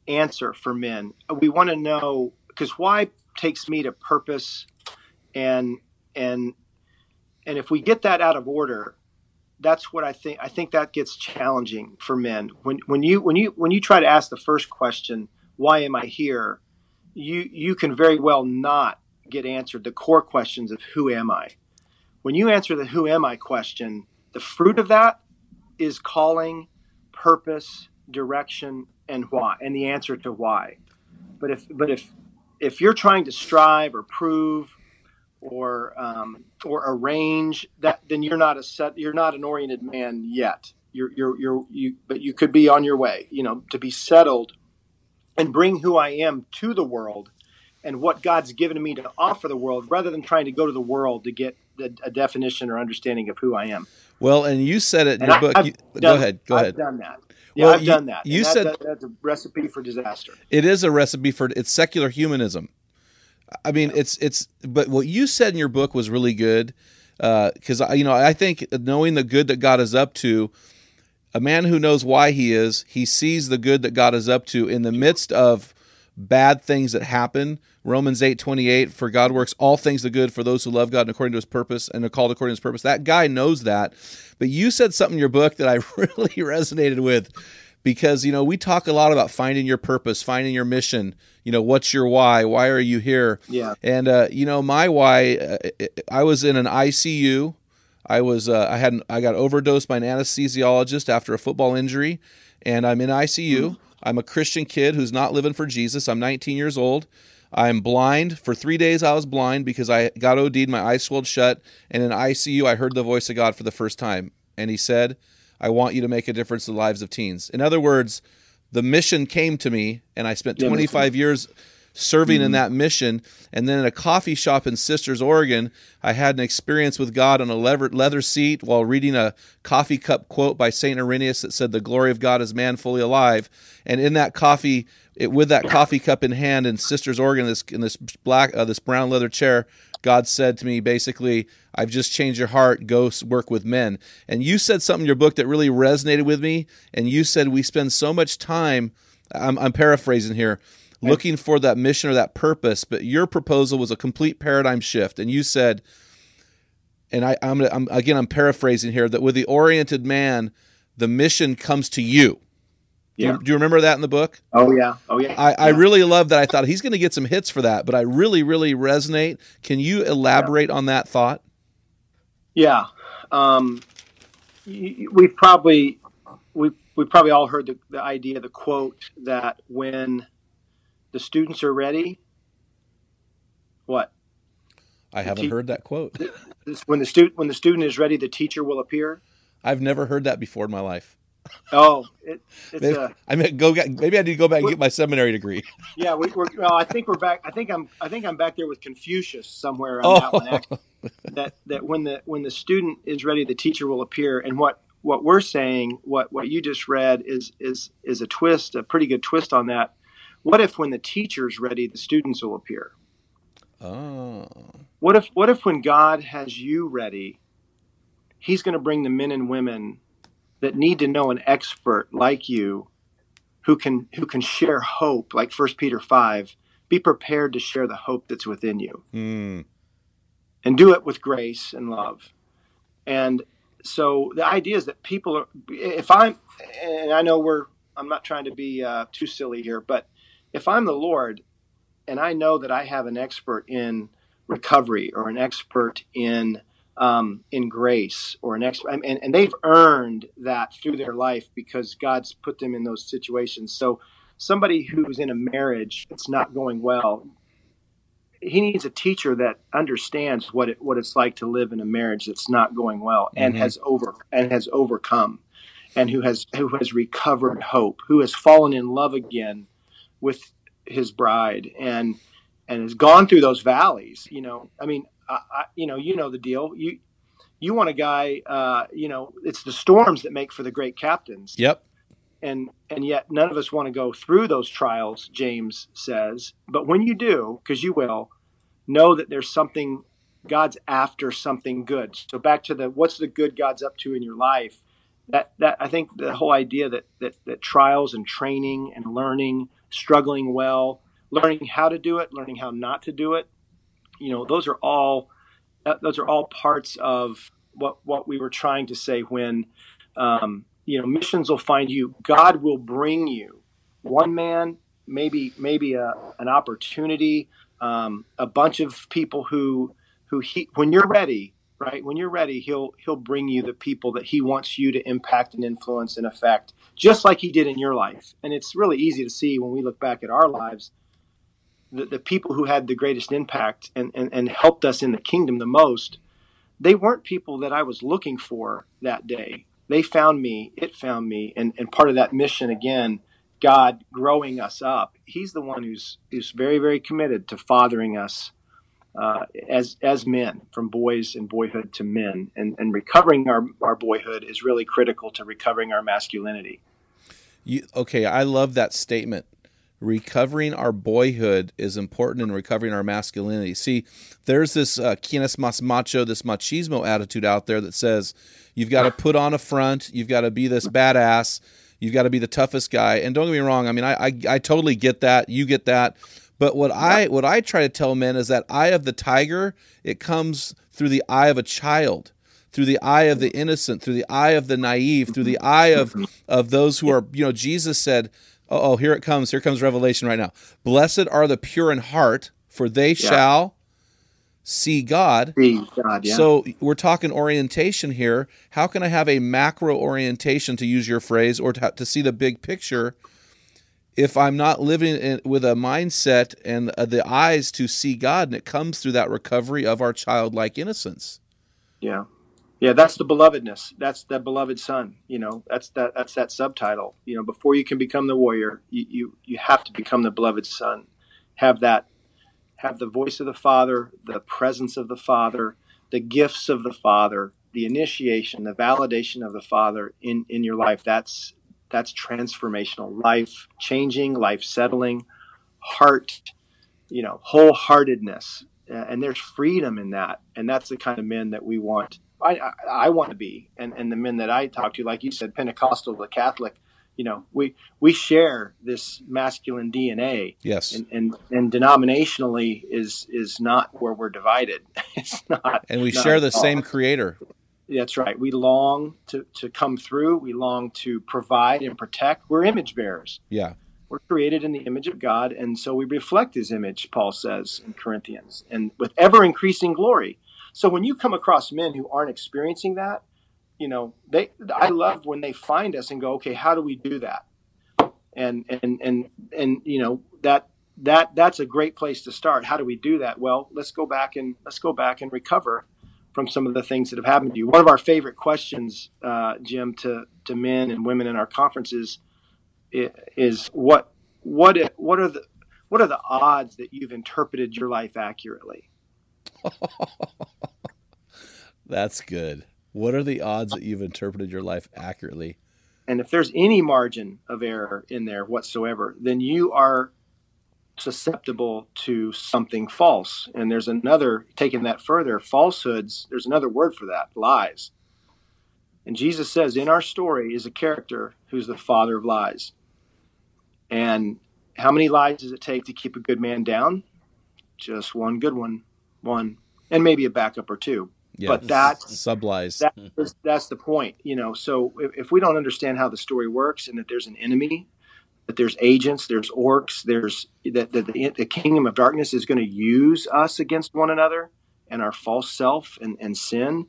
answer for men. We want to know, because why takes me to purpose and, and, and if we get that out of order, that's what I think. I think that gets challenging for men. When, when you, when you, when you try to ask the first question, why am I here? You, you can very well not get answered the core questions of who am I? When you answer the who am I question, the fruit of that is calling, purpose, direction, and why, and the answer to why. But if but if if you're trying to strive or prove or um, or arrange that, then you're not a set. You're not an oriented man yet. You're you're you're you, but you could be on your way. You know, to be settled and bring who I am to the world and what God's given me to offer the world rather than trying to go to the world to get a, a definition or understanding of who I am.
Well, and you said it in
And
your
I-
book. You- go ahead. Go
I've
ahead.
done that. Yeah,
Well,
I've
you-
done that.
you
that-
said-
that- that's a recipe for disaster.
It is a recipe for it's secular humanism. I mean, it's it's. But what you said in your book was really good uh, because I you know I think knowing the good that God is up to, a man who knows why he is, he sees the good that God is up to in the midst of bad things that happen. Romans eight twenty eight, for God works all things the good for those who love God and according to His purpose and are called according to His purpose. That guy knows that. But you said something in your book that I really resonated with because you know we talk a lot about finding your purpose, finding your mission. You know, what's your why? Why are you here?
Yeah.
And uh, you know, my why. Uh, I was in an ICU. I was. Uh, I had. I got overdosed by an anesthesiologist after a football injury, and I'm in ICU. I'm a Christian kid who's not living for Jesus. I'm 19 years old. I'm blind. For three days, I was blind because I got OD'd. My eyes swelled shut. And in ICU, I heard the voice of God for the first time. And He said, I want you to make a difference in the lives of teens. In other words, the mission came to me, and I spent 25 years serving in that mission. And then in a coffee shop in Sisters, Oregon, I had an experience with God on a leather, leather seat while reading a coffee cup quote by St. Irenaeus that said, The glory of God is man fully alive. And in that coffee, it, with that coffee cup in hand in Sisters, Oregon, this, in this black, uh, this brown leather chair, God said to me, basically, I've just changed your heart. Go work with men. And you said something in your book that really resonated with me. And you said we spend so much time, I'm, I'm paraphrasing here, looking for that mission or that purpose. But your proposal was a complete paradigm shift. And you said, and I, I'm, I'm again, I'm paraphrasing here, that with the oriented man, the mission comes to you. Do you-
Yeah.
Do you remember that in the book?
Oh yeah. Oh yeah.
I, I really love that. I thought he's going to get some hits for that, but I really, really resonate. Can you elaborate on that thought?
Yeah, um, we've probably we we probably all heard the, the idea, the quote that when the students are ready, what
I haven't
te-
heard that quote.
When the student when the student is ready, the teacher will appear.
I've never heard that before in my life.
Oh, it, it's
Maybe,
a
I mean, go get, maybe I need to go back and get my seminary degree.
yeah. We, we're well. I think we're back. I think I'm. I think I'm back there with Confucius somewhere on that one, oh. Actually. that that when the when the student is ready, the teacher will appear. And what what we're saying, what what you just read, is is is a twist, a pretty good twist on that. What if when the teacher's ready, the students will appear?
oh,
What if what if when God has you ready, He's going to bring the men and women that need to know an expert like you who can who can share hope like First Peter 5 be prepared to share the hope that's within you
Mm.
and do it with grace and love and so the idea is that people are if i'm and i know we're i'm not trying to be uh, too silly here but if i'm the lord and i know that i have an expert in recovery or an expert in um, in grace or an expert and, and they've earned that through their life because god's put them in those situations so somebody who's in a marriage that's not going well he needs a teacher that understands what it what it's like to live in a marriage that's not going well and
Mhm.
has over and has overcome and who has who has recovered hope who has fallen in love again with his bride and and has gone through those valleys you know? I mean I, I, you know you know the deal. You you want a guy uh, you know it's the storms that make for the great captains.
Yep.
and and yet none of us want to go through those trials james says. But when you do because you will know that there's something god's after something good. So back to the what's the good god's up to in your life? That that i think the whole idea that that, that trials and training and learning struggling well learning how to do it learning how not to do it. You know those are all uh, those are all parts of what what we were trying to say when um, you know missions will find you. God will bring you one man maybe maybe a, an opportunity um, a bunch of people who who he when you're ready right when you're ready he'll he'll bring you the people that he wants you to impact and influence and affect just like he did in your life and it's really easy to see when we look back at our lives the, the people who had the greatest impact and, and, and helped us in the kingdom the most they weren't people that I was looking for that day. They found me, it found me, and, and part of that mission again, God growing us up. He's the one who's who's very, very committed to fathering us uh, as as men, from boys and boyhood to men. And and recovering our, our boyhood is really critical to recovering our masculinity.
You, okay, I love that statement. Recovering our boyhood is important in recovering our masculinity. See, there's this uh, quienes mas macho, this machismo attitude out there that says you've got to put on a front, you've got to be this badass, you've got to be the toughest guy. And don't get me wrong, I mean, I, I, I totally get that. You get that. But what I what I try to tell men is that eye of the tiger, it comes through the eye of a child through the eye of the innocent, through the eye of the naive, through the mm-hmm. eye of mm-hmm. of those who are, you know, Jesus said, "Oh, here it comes. Here comes revelation right now. Blessed are the pure in heart, for they shall see God."
See God, yeah.
So we're talking orientation here. How can I have a macro orientation, to use your phrase, or to, to see the big picture, if I'm not living in, with a mindset and uh, the eyes to see God? And it comes through that recovery of our childlike innocence.
Yeah. Yeah, that's the belovedness. That's the beloved son. You know, that's that that's that subtitle. You know, before you can become the warrior, you you, you have to become the beloved son. Have that have the voice of the Father, the presence of the Father, the gifts of the Father, the initiation, the validation of the Father in, in your life. That's that's transformational, life changing, life settling, heart, you know, wholeheartedness. And there's freedom in that. And that's the kind of men that we want I, I, I want to be, and, and the men that I talk to, like you said, Pentecostal, the Catholic, you know, we we share this masculine DNA,
Yes.
and and, and denominationally is is not where we're divided. it's not,
and we share the
all.
same creator.
That's right. We long to to come through. We long to provide and protect. We're image bearers.
Yeah.
We're created in the image of God, and so we reflect His image. Paul says in Corinthians, and with ever increasing glory. So when you come across men who aren't experiencing that, you know, they I love when they find us and go, okay, how do we do that? And and and and you know that that that's a great place to start. How do we do that? Well, let's go back and let's go back and recover from some of the things that have happened to you. One of our favorite questions, uh, Jim, to to men and women in our conferences is what what what are the what are the odds that you've interpreted your life accurately?
That's good. What are the odds that you've interpreted your life accurately?
And if there's any margin of error in there whatsoever, then you are susceptible to something false. And there's another, taking that further, falsehoods, there's another word for that lies. And Jesus says in our story is a character who's the father of lies. And how many lies does it take to keep a good man down? Just one good one, one, and maybe a backup or two.
Yeah.
But that
sublies.
that is, that's the point, you know. So if, if we don't understand how the story works and that there's an enemy, that there's agents, there's orcs, there's that, that the, the kingdom of darkness is going to use us against one another and our false self and, and sin,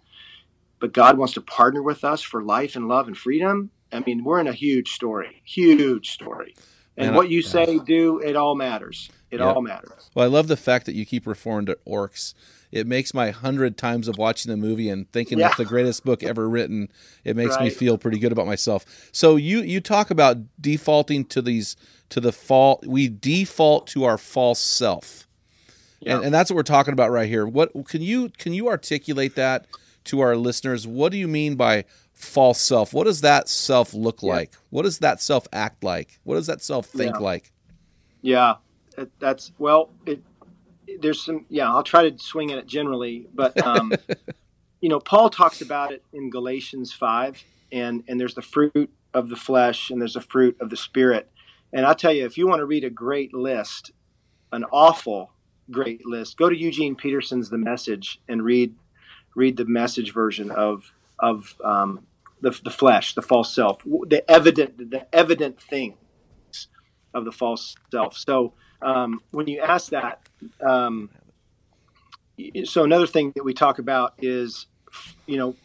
but God wants to partner with us for life and love and freedom. I mean, we're in a huge story, huge story. And
Man,
what
I-
you say, do, it all matters. It
Yeah.
all matters.
Well, I love the fact that you keep referring to orcs. It makes my hundred times of watching the movie and thinking
Yeah.
it's the greatest book ever written. It makes me feel pretty good about myself. So you you talk about defaulting to these to the fault. We default to our false self, and,
Yeah.
and that's what we're talking about right here. What can you can you articulate that to our listeners? What do you mean by false self? What does that self look
Yeah.
like? What does that self act like? What does that self think like?
Yeah, that- that's well. It, there's some. Yeah, I'll try to swing at it generally, but um, you know, Paul talks about it in Galatians five, and and there's the fruit of the flesh, and there's the fruit of the spirit. And I'll tell you, if you want to read a great list, an awful great list, go to Eugene Peterson's The Message and read read the message version of of um, the the flesh, the false self, the evident the evident thing of the false self. So um, when you ask that, um, so another thing that we talk about is, you know,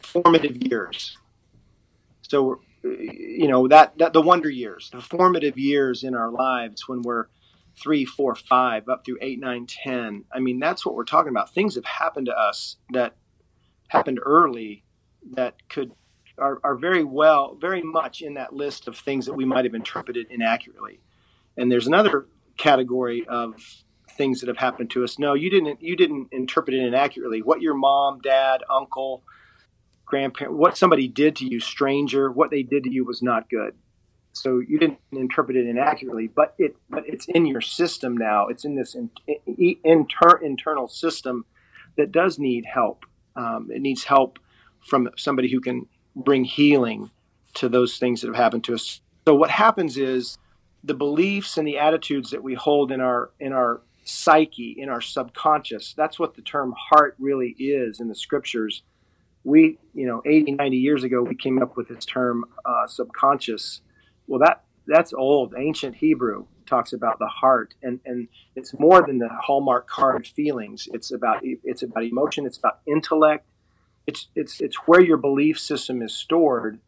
formative years. So you know that, that the wonder years, the formative years in our lives when we're three, four, five, up through eight, nine, ten. I mean, that's what we're talking about. Things have happened to us that happened early that could are, are very well, very much in that list of things that we might have interpreted inaccurately. And there's another category of things that have happened to us. No, you didn't. You didn't interpret it inaccurately. What your mom, dad, uncle, grandparent, what somebody did to you, stranger, what they did to you was not good. So you didn't interpret it inaccurately, but it but it's in your system now. It's in this in, in, inter, internal system that does need help. Um, it needs help from somebody who can bring healing to those things that have happened to us. So what happens is the beliefs and the attitudes that we hold in our in our psyche, in our subconscious. That's what the term heart really is in the scriptures. We, you know, 80, 90 years ago, we came up with this term uh, subconscious. Well, that that's old, ancient Hebrew talks about the heart, and and it's more than the hallmark card feelings. It's about it's about emotion. It's about intellect. It's it's it's where your belief system is stored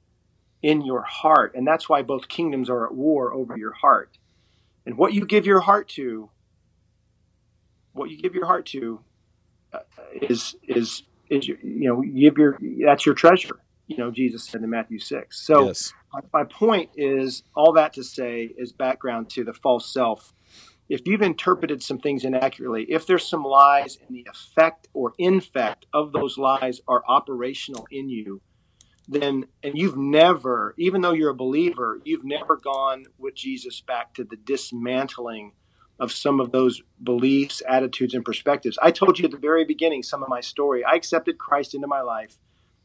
in your heart, and that's why both kingdoms are at war over your heart. And what you give your heart to, what you give your heart to, uh, is is is your, you know you give your that's your treasure. You know Jesus said in Matthew six. So
yes.
my, my point is all that to say is background to the false self. If you've interpreted some things inaccurately, if there's some lies and the effect or infect of those lies are operational in you, then and you've never, even though you're a believer, you've never gone with Jesus back to the dismantling of some of those beliefs, attitudes, and perspectives. I told you at the very beginning some of my story. I accepted Christ into my life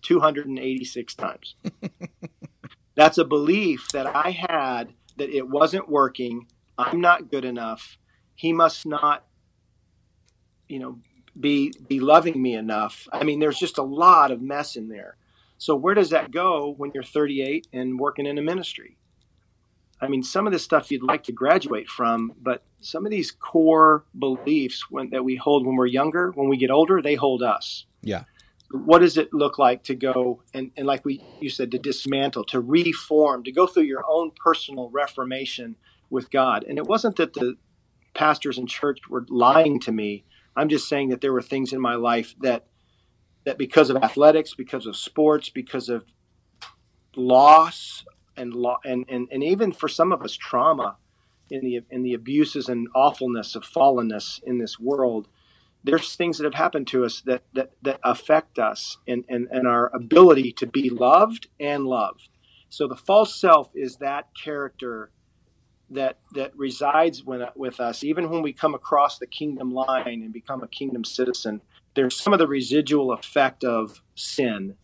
286 times. That's a belief that I had that it wasn't working. I'm not good enough. He must not, you know, be be loving me enough. I mean, there's just a lot of mess in there. So where does that go when you're 38 and working in a ministry? I mean, some of this stuff you'd like to graduate from, but some of these core beliefs when, that we hold when we're younger, when we get older, they hold us
Yeah.
what does it look like to go and, and like we you said to dismantle to reform to go through your own personal reformation with god and it wasn't that the pastors in church were lying to me i'm just saying that there were things in my life that that because of athletics because of sports because of loss and lo- and, and and even for some of us trauma in the in the abuses and awfulness of fallenness in this world there's things that have happened to us that that, that affect us and, and, and our ability to be loved and loved. So the false self is that character that that resides with, with us, even when we come across the kingdom line and become a kingdom citizen. There's some of the residual effect of sin,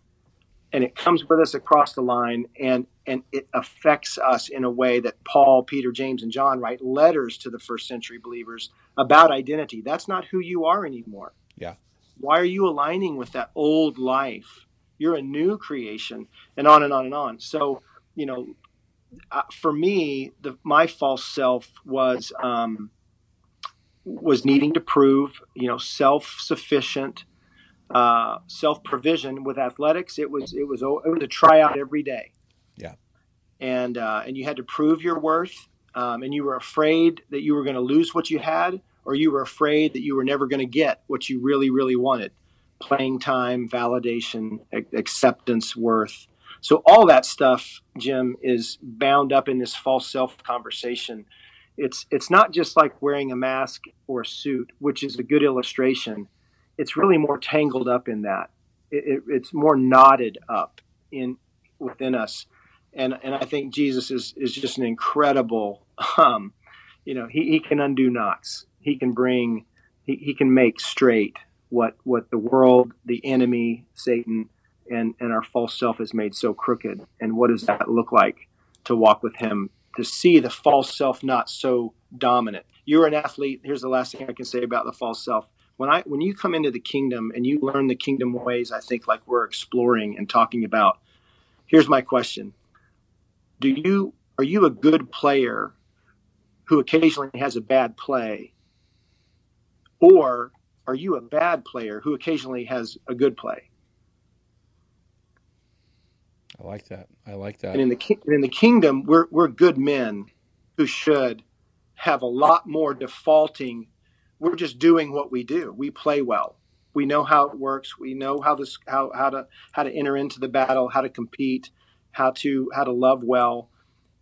and it comes with us across the line. And and it affects us in a way that Paul, Peter, James, and John write letters to the first century believers about identity. That's not who you are anymore.
Yeah.
Why are you aligning with that old life? You're a new creation, and on and on and on. So, you know, uh, for me, the, my false self was um, was needing to prove, you know, self sufficient, uh, self provision with athletics. It was it was it was a tryout every day.
Yeah,
and uh, and you had to prove your worth, um, and you were afraid that you were going to lose what you had, or you were afraid that you were never going to get what you really really wanted playing time validation acceptance worth so all that stuff jim is bound up in this false self conversation it's it's not just like wearing a mask or a suit which is a good illustration it's really more tangled up in that it, it, it's more knotted up in within us and and i think jesus is is just an incredible um you know he, he can undo knots he can bring he, he can make straight what what the world, the enemy, Satan, and and our false self has made so crooked. And what does that look like to walk with Him? To see the false self not so dominant. You're an athlete. Here's the last thing I can say about the false self. When I when you come into the kingdom and you learn the kingdom ways, I think like we're exploring and talking about. Here's my question: Do you are you a good player who occasionally has a bad play, or are you a bad player who occasionally has a good play?
I like that. I like that.
And in the in the kingdom, we're we're good men who should have a lot more defaulting. We're just doing what we do. We play well. We know how it works. We know how this how how to how to enter into the battle, how to compete, how to how to love well.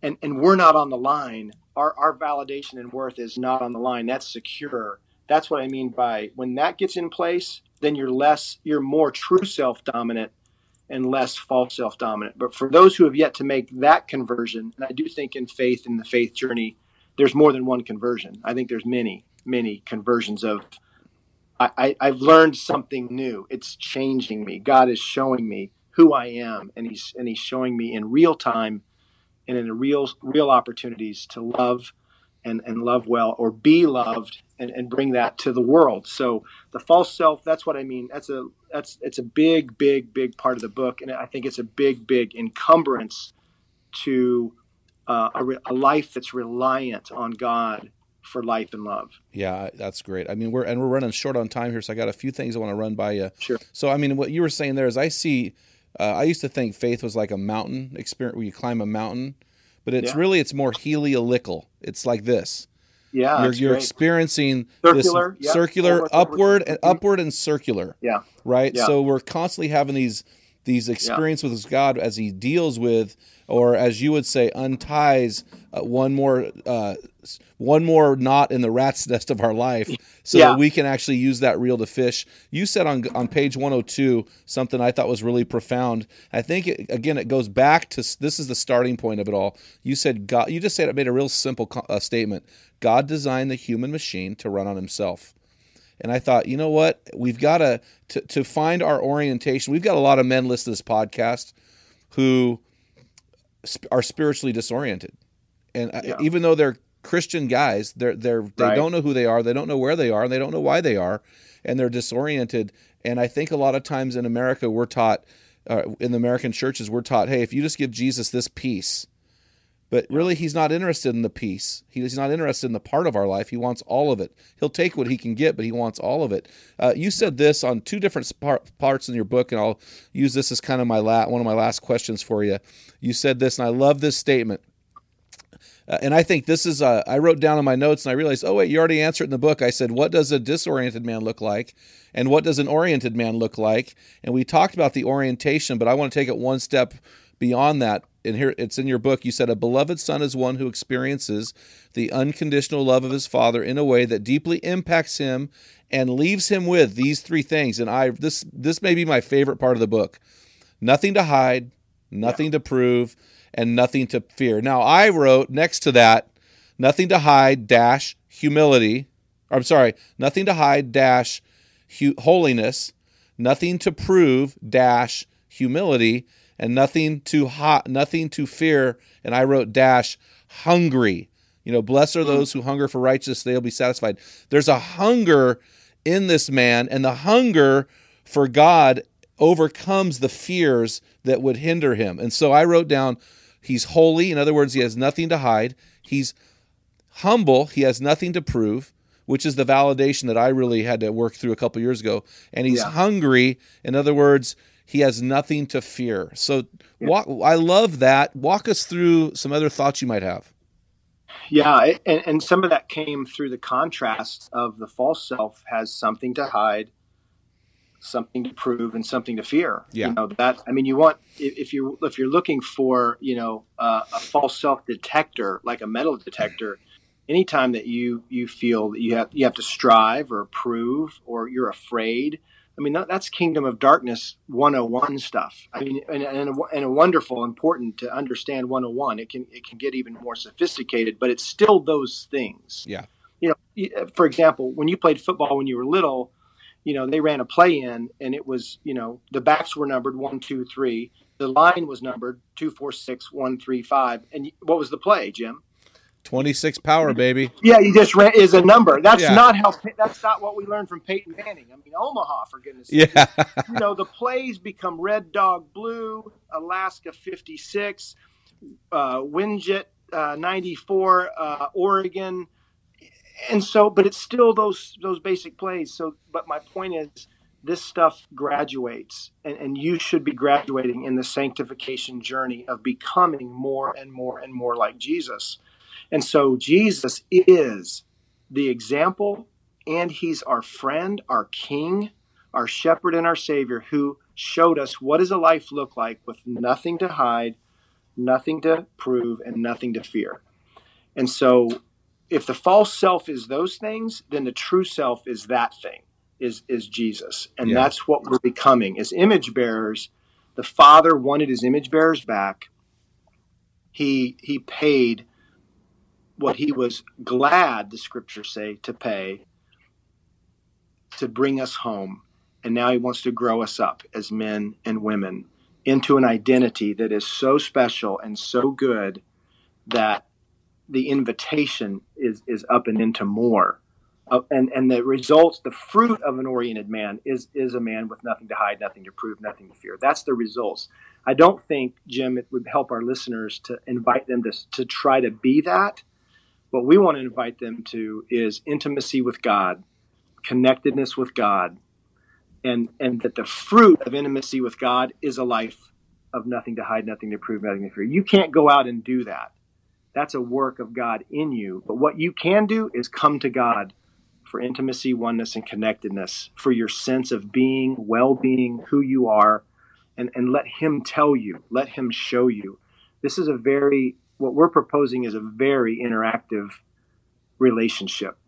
And and we're not on the line. Our our validation and worth is not on the line. That's secure that's what I mean by when that gets in place, then you're less, you're more true self dominant and less false self dominant. But for those who have yet to make that conversion, and I do think in faith, in the faith journey, there's more than one conversion. I think there's many, many conversions of. I, I, have learned something new. It's changing me. God is showing me who I am, and He's and He's showing me in real time, and in real real opportunities to love and, and love well or be loved and, and bring that to the world. So the false self, that's what I mean. That's a that's it's a big, big, big part of the book. And I think it's a big, big encumbrance to uh, a, a life that's reliant on God for life and love.
Yeah, that's great. I mean, we're and we're running short on time here, so I got a few things I want to run by you.
Sure.
So, I mean, what you were saying there is, I see. Uh, I used to think faith was like a mountain experience where you climb a mountain, but it's yeah. really it's more heliolical. It's like this.
Yeah,
you're, you're experiencing
circular,
this circular, upward and upward and circular.
Yeah,
right.
Yeah.
So we're constantly having these these experiences with God as He deals with, or as you would say, unties uh, one more uh, one more knot in the rat's nest of our life, so
yeah.
that we can actually use that reel to fish. You said on on page 102 something I thought was really profound. I think it, again it goes back to this is the starting point of it all. You said God. You just said it made a real simple uh, statement. God designed the human machine to run on Himself. And I thought, you know what? We've got to, to find our orientation. We've got a lot of men listening to this podcast who are spiritually disoriented, and uh, yeah. even though they're Christian guys, they're they're they right. don't know who they are, they don't know where they are, and they don't know why they are, and they're disoriented. And I think a lot of times in America, we're taught, uh, in the American churches, we're taught, hey, if you just give Jesus this peace, but really, he's not interested in the piece. He's not interested in the part of our life. He wants all of it. He'll take what he can get, but he wants all of it. Uh, you said this on two different parts in your book, and I'll use this as kind of my la- one of my last questions for you. You said this, and I love this statement. Uh, and I think this is, uh, I wrote down in my notes and I realized, oh, wait, you already answered in the book. I said, what does a disoriented man look like? And what does an oriented man look like? And we talked about the orientation, but I want to take it one step beyond that and here it's in your book. You said a beloved son is one who experiences the unconditional love of his father in a way that deeply impacts him and leaves him with these three things. And i this this may be my favorite part of the book. Nothing to hide nothing yeah. to prove and nothing to fear. Now i wrote next to that nothing to hide dash humility i'm sorry nothing to hide dash holiness nothing to prove dash humility and nothing to hot, nothing to fear. And I wrote dash hungry. You know, blessed are hmm. those who hunger for righteousness; they'll be satisfied. There's a hunger in this man, and the hunger for God overcomes the fears that would hinder him. And so I wrote down, he's holy. In other words, he has nothing to hide. He's humble. He has nothing to prove, which is the validation that I really had to work through a couple years ago. And he's
Yeah.
hungry. In other words, he has nothing to fear. So walk, I love that. Walk us through some other thoughts you might have.
Yeah, and, and some of that came through the contrast of the false self has something to hide, something to prove, and something to fear.
Yeah.
You know that. I mean, you want if you if you're looking for you know uh, a false self detector like a metal detector. Anytime that you you feel that you have you have to strive or prove or you're afraid, I mean that, that's kingdom of darkness 101 stuff. I mean, and, and, a, and a wonderful, important to understand 101. It can it can get even more sophisticated, but it's still those things.
Yeah.
You know, for example, when you played football when you were little, you know they ran a play in, and it was you know the backs were numbered one, two, three. The line was numbered two, four, six, one, three, five. And what was the play, Jim?
26 power, baby.
Yeah, you just ran is a number. That's
Yeah.
not how. That's not what we learned from Peyton Manning. I mean, Omaha, for goodness' sake.
Yeah.
you know, the plays become Red Dog Blue, Alaska 56, uh, Winjet uh, 94, uh, Oregon. And so, but it's still those those basic plays. So, but my point is, this stuff graduates, and, and you should be graduating in the sanctification journey of becoming more and more and more like Jesus. And so, Jesus is the example, and He's our friend, our King, our shepherd and our savior who showed us what does a life look like with nothing to hide nothing to prove and nothing to fear. And so if the false self is those things then the true self is that thing is is jesus. And
Yeah.
that's what we're becoming. As image bearers the father wanted his image bearers back. He he paid what he was glad the scriptures say to pay to bring us home. And now he wants to grow us up as men and women into an identity that is so special and so good that the invitation is is up and into more. Uh, and and the results the fruit of an oriented man is is a man with nothing to hide nothing to prove nothing to fear. That's the results. I don't think jim it would help our listeners to invite them to to try to be that what we want to invite them to is intimacy with god connectedness with god and and that the fruit of intimacy with God is a life of nothing to hide, nothing to prove, nothing to fear. You can't go out and do that. That's a work of God in you. But what you can do is come to God for intimacy, oneness, and connectedness, for your sense of being, well-being, who you are, and, and let Him tell you, let Him show you. This is a very what we're proposing is a very interactive relationship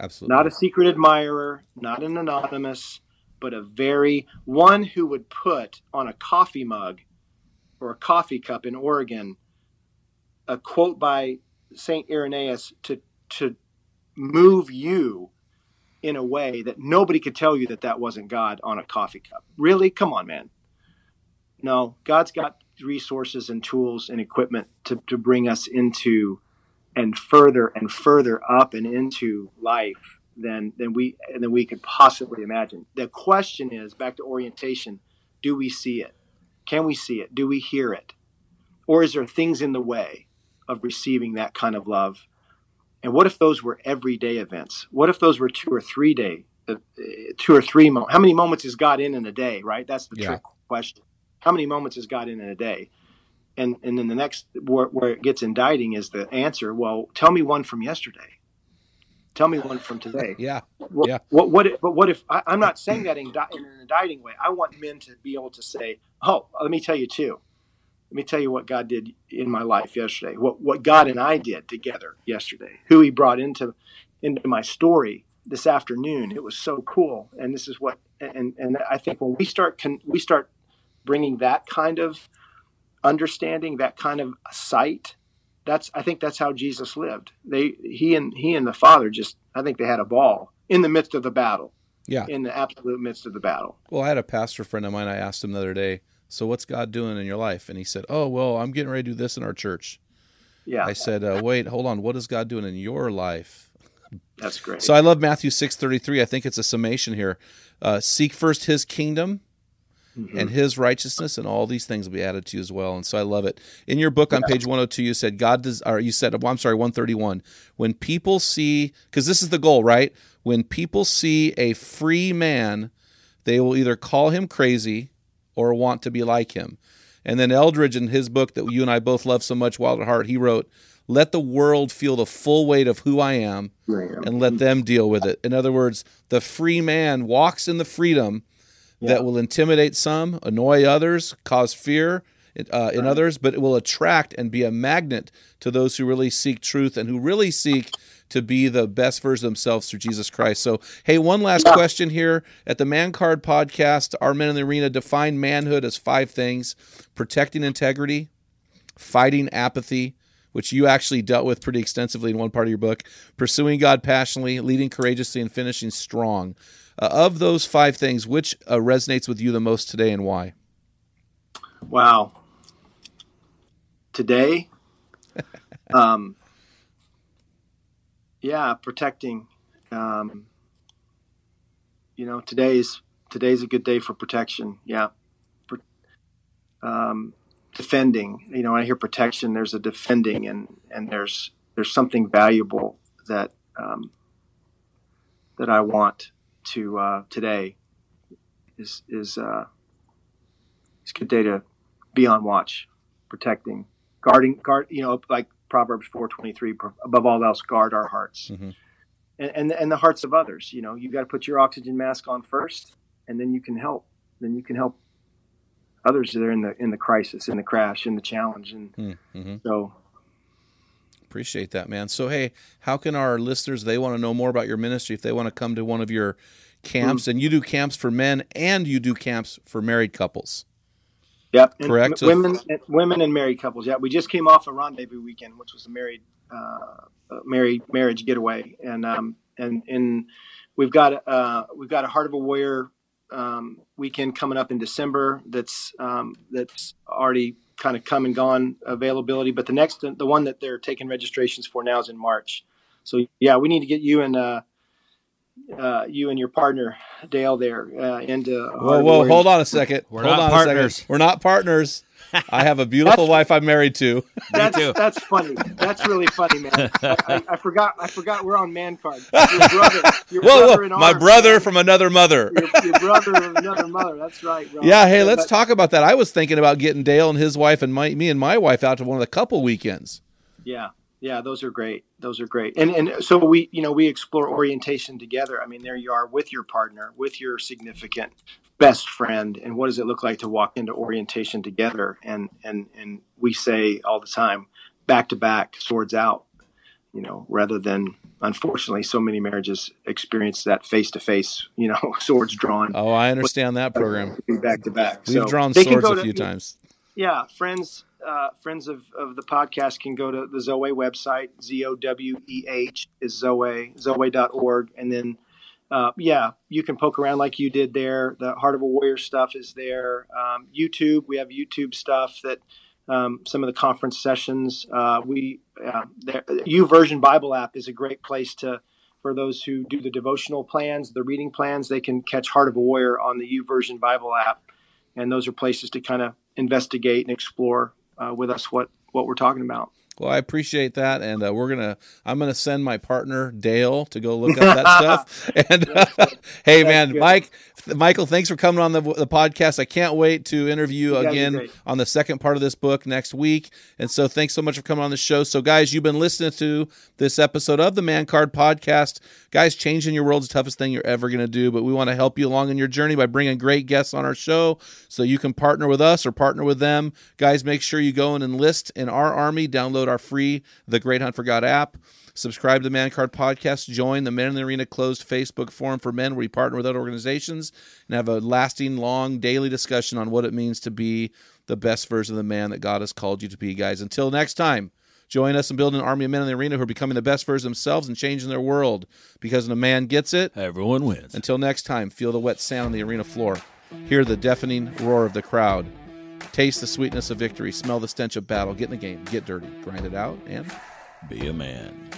Absolutely.
not a secret admirer, not an anonymous, but a very one who would put on a coffee mug or a coffee cup in Oregon a quote by Saint Irenaeus to to move you in a way that nobody could tell you that that wasn't God on a coffee cup. Really? Come on, man. No, God's got resources and tools and equipment to, to bring us into and further and further up and into life than than we than we could possibly imagine. The question is back to orientation: Do we see it? Can we see it? Do we hear it? Or is there things in the way of receiving that kind of love? And what if those were everyday events? What if those were two or three day, uh, two or three moments? How many moments is God in in a day? Right. That's the
Yeah.
trick question. How many moments is God in in a day? and and then the next where, where it gets indicting is the answer. Well, tell me one from yesterday. Tell me one from today.
Yeah.
What,
Yeah.
what, what if, but what if I, I'm not saying that in, in an indicting way? I want men to be able to say, "Oh, let me tell you too. Let me tell you what God did in my life yesterday. What what God and I did together yesterday. Who He brought into into my story this afternoon. It was so cool. And this is what and and I think when we start con, we start bringing that kind of understanding, that kind of sight. That's I think that's how Jesus lived. They he and he and the Father just I think they had a ball in the midst of the battle.
Yeah.
In the absolute midst of the battle.
Well, I had a pastor friend of mine. I asked him the other day, So what's God doing in your life? And he said, Oh, well, I'm getting ready to do this in our church.
Yeah,
I said, uh, Wait, hold on. What is God doing in your life?
that's great.
So I love Matthew six thirty three. I think it's a summation here. Uh, seek first His kingdom
Mm-hmm.
and His righteousness, and all these things will be added to you as well. And so I love it. In your book on page one hundred two, you said God does, or you said, well, I'm sorry, one thirty one. When people see, because this is the goal, right? When people see a free man, they will either call him crazy or want to be like him. And then Eldredge, in his book that you and I both love so much, Wild at Heart, he wrote, "Let the world feel the full weight of who I am." and let them deal with it. In other words, the free man walks in the freedom that will intimidate some, annoy others, cause fear uh, in others, but it will attract and be a magnet to those who really seek truth and who really seek to be the best version of themselves through Jesus Christ. So, hey, one last question here at the Man Card podcast. Our Men in the Arena define manhood as five things protecting integrity, fighting apathy, which you actually dealt with pretty extensively in one part of your book, pursuing God passionately, leading courageously, and finishing strong. Uh, of those five things, which uh, resonates with you the most today and why?
Wow. Today, um, yeah, protecting. Um, you know, today's today's a good day for protection. Yeah, um, defending. You know, when I hear protection, there's a defending, and and there's there's something valuable that um, that I want to uh, today is is uh, it's a good day to be on watch, protecting, guarding, guard. You know, like Proverbs four twenty three. Above all else, guard our hearts,
Mhm.
and, and and the hearts of others. You know, you got to put your oxygen mask on first, and then you can help. Then you can help others that are in the in the crisis, in the crash, in the challenge, and
Mm-hmm.
so
Appreciate that, man. So, hey, how can our listeners, they want to know more about your ministry, if they want to come to one of your camps, and you do camps for men and you do camps for married couples.
Yep.
Correct.
m- Women, women and married couples. Yeah, we just came off a rendezvous weekend, which was a married, uh, uh, married marriage getaway, and um, and and we've got uh, we've got a Heart of a Warrior um, weekend coming up in December. That's um, that's already kind of come and gone availability, but the next the one that they're taking registrations for now is in March. So yeah, we need to get you and uh, uh, you and your partner Dale there uh, into
Whoa, whoa,
Warrior.
hold on a second.
We're
hold
not
on
partners.
second. We're not partners. I have a beautiful wife I'm married to.
That's
too.
that's funny. That's really funny, man. I, I, I forgot. I forgot we're on man card. Your brother. Your
Whoa,
brother
whoa,
in
my
arms,
brother
man.
from another mother.
Your, your brother of another mother. That's right. Bro.
Yeah, hey, let's
But-
talk about that. I was thinking about getting Dale and his wife and my, me and my wife out to one of the couple weekends.
Yeah, yeah. Those are great. Those are great. And and so we, you know, we explore orientation together. I mean, there you are with your partner, with your significant best friend, and what does it look like to walk into orientation together? And and and we say all the time, back to back, swords out. You know, rather than unfortunately, so many marriages experience that face to face. You know, swords drawn.
Oh, I understand that program.
Back to back.
We've
So
drawn swords a
to-
few times.
yeah, friends, uh, friends of, of the podcast can go to the Zoweh website. Z O W E H is Zoweh, Zoweh.org. And then, uh, yeah, you can poke around like you did there. The Heart of a Warrior stuff is there. Um, YouTube, we have YouTube stuff that um, some of the conference sessions. Uh, we, uh, there, YouVersion Bible app is a great place to. For those who do the devotional plans, the reading plans, they can catch Heart of a Warrior on the YouVersion Bible app and those are places to kind of investigate and explore uh, with us what what we're talking about.
Well, I appreciate that, and uh, we're gonna. I'm gonna send my partner Dale to go look up that stuff. And uh, hey, man,
good.
Mike, Michael, thanks for coming on the the podcast. I can't wait to interview you again on the second part of this book next week. And so, thanks so much for coming on the show. So, guys, you've been listening to this episode of the Man Card Podcast. Guys, changing your world's the toughest thing you're ever gonna do, but we want to help you along in your journey by bringing great guests on our show, so you can partner with us or partner with them. Guys, make sure you go and enlist in our army. Download our free The Great Hunt for God app. Subscribe to the Man Card Podcast. Join the Men in the Arena closed Facebook forum for men where we partner with other organizations and have a lasting, long, daily discussion on what it means to be the best version of the man that God has called you to be, guys. Until next time, join us in building an army of men in the arena who are becoming the best version themselves and changing their world. Because when a man gets it,
Everyone wins.
until next time, feel the wet sand on the arena floor. Hear the deafening roar of the crowd. Taste the sweetness of victory, smell the stench of battle, get in the game, get dirty, grind it out, and
be a man.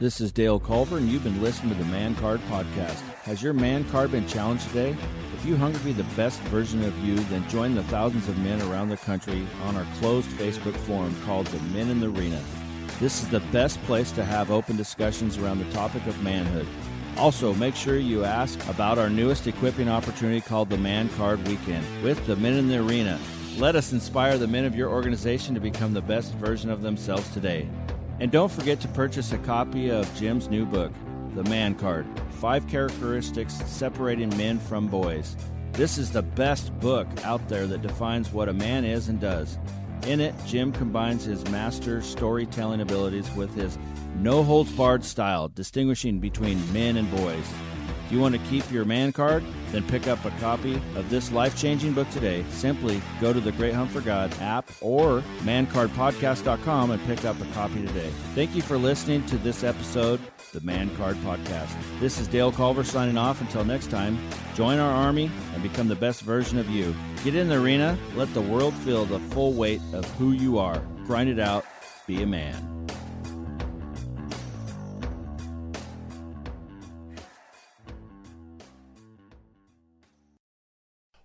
This is Dale Culver, and you've been listening to the Man Card Podcast. Has your man card been challenged today? If you hunger to be the best version of you, then join the thousands of men around the country on our closed Facebook forum called The Men in the Arena. This is the best place to have open discussions around the topic of manhood. Also, make sure you ask about our newest equipping opportunity called the Man Card Weekend with the Men in the Arena. Let us inspire the men of your organization to become the best version of themselves today. And don't forget to purchase a copy of Jim's new book, The Man Card Five Characteristics Separating Men from Boys. This is the best book out there that defines what a man is and does. In it, Jim combines his master storytelling abilities with his no holds barred style, distinguishing between men and boys. If you want to keep your man card, then pick up a copy of this life changing book today. Simply go to the Great Hunt for God app or mancardpodcast.com and pick up a copy today. Thank you for listening to this episode, the Man Card Podcast. This is Dale Culver signing off. Until next time, join our army and become the best version of you. Get in the arena, let the world feel the full weight of who you are. Grind it out, be a man.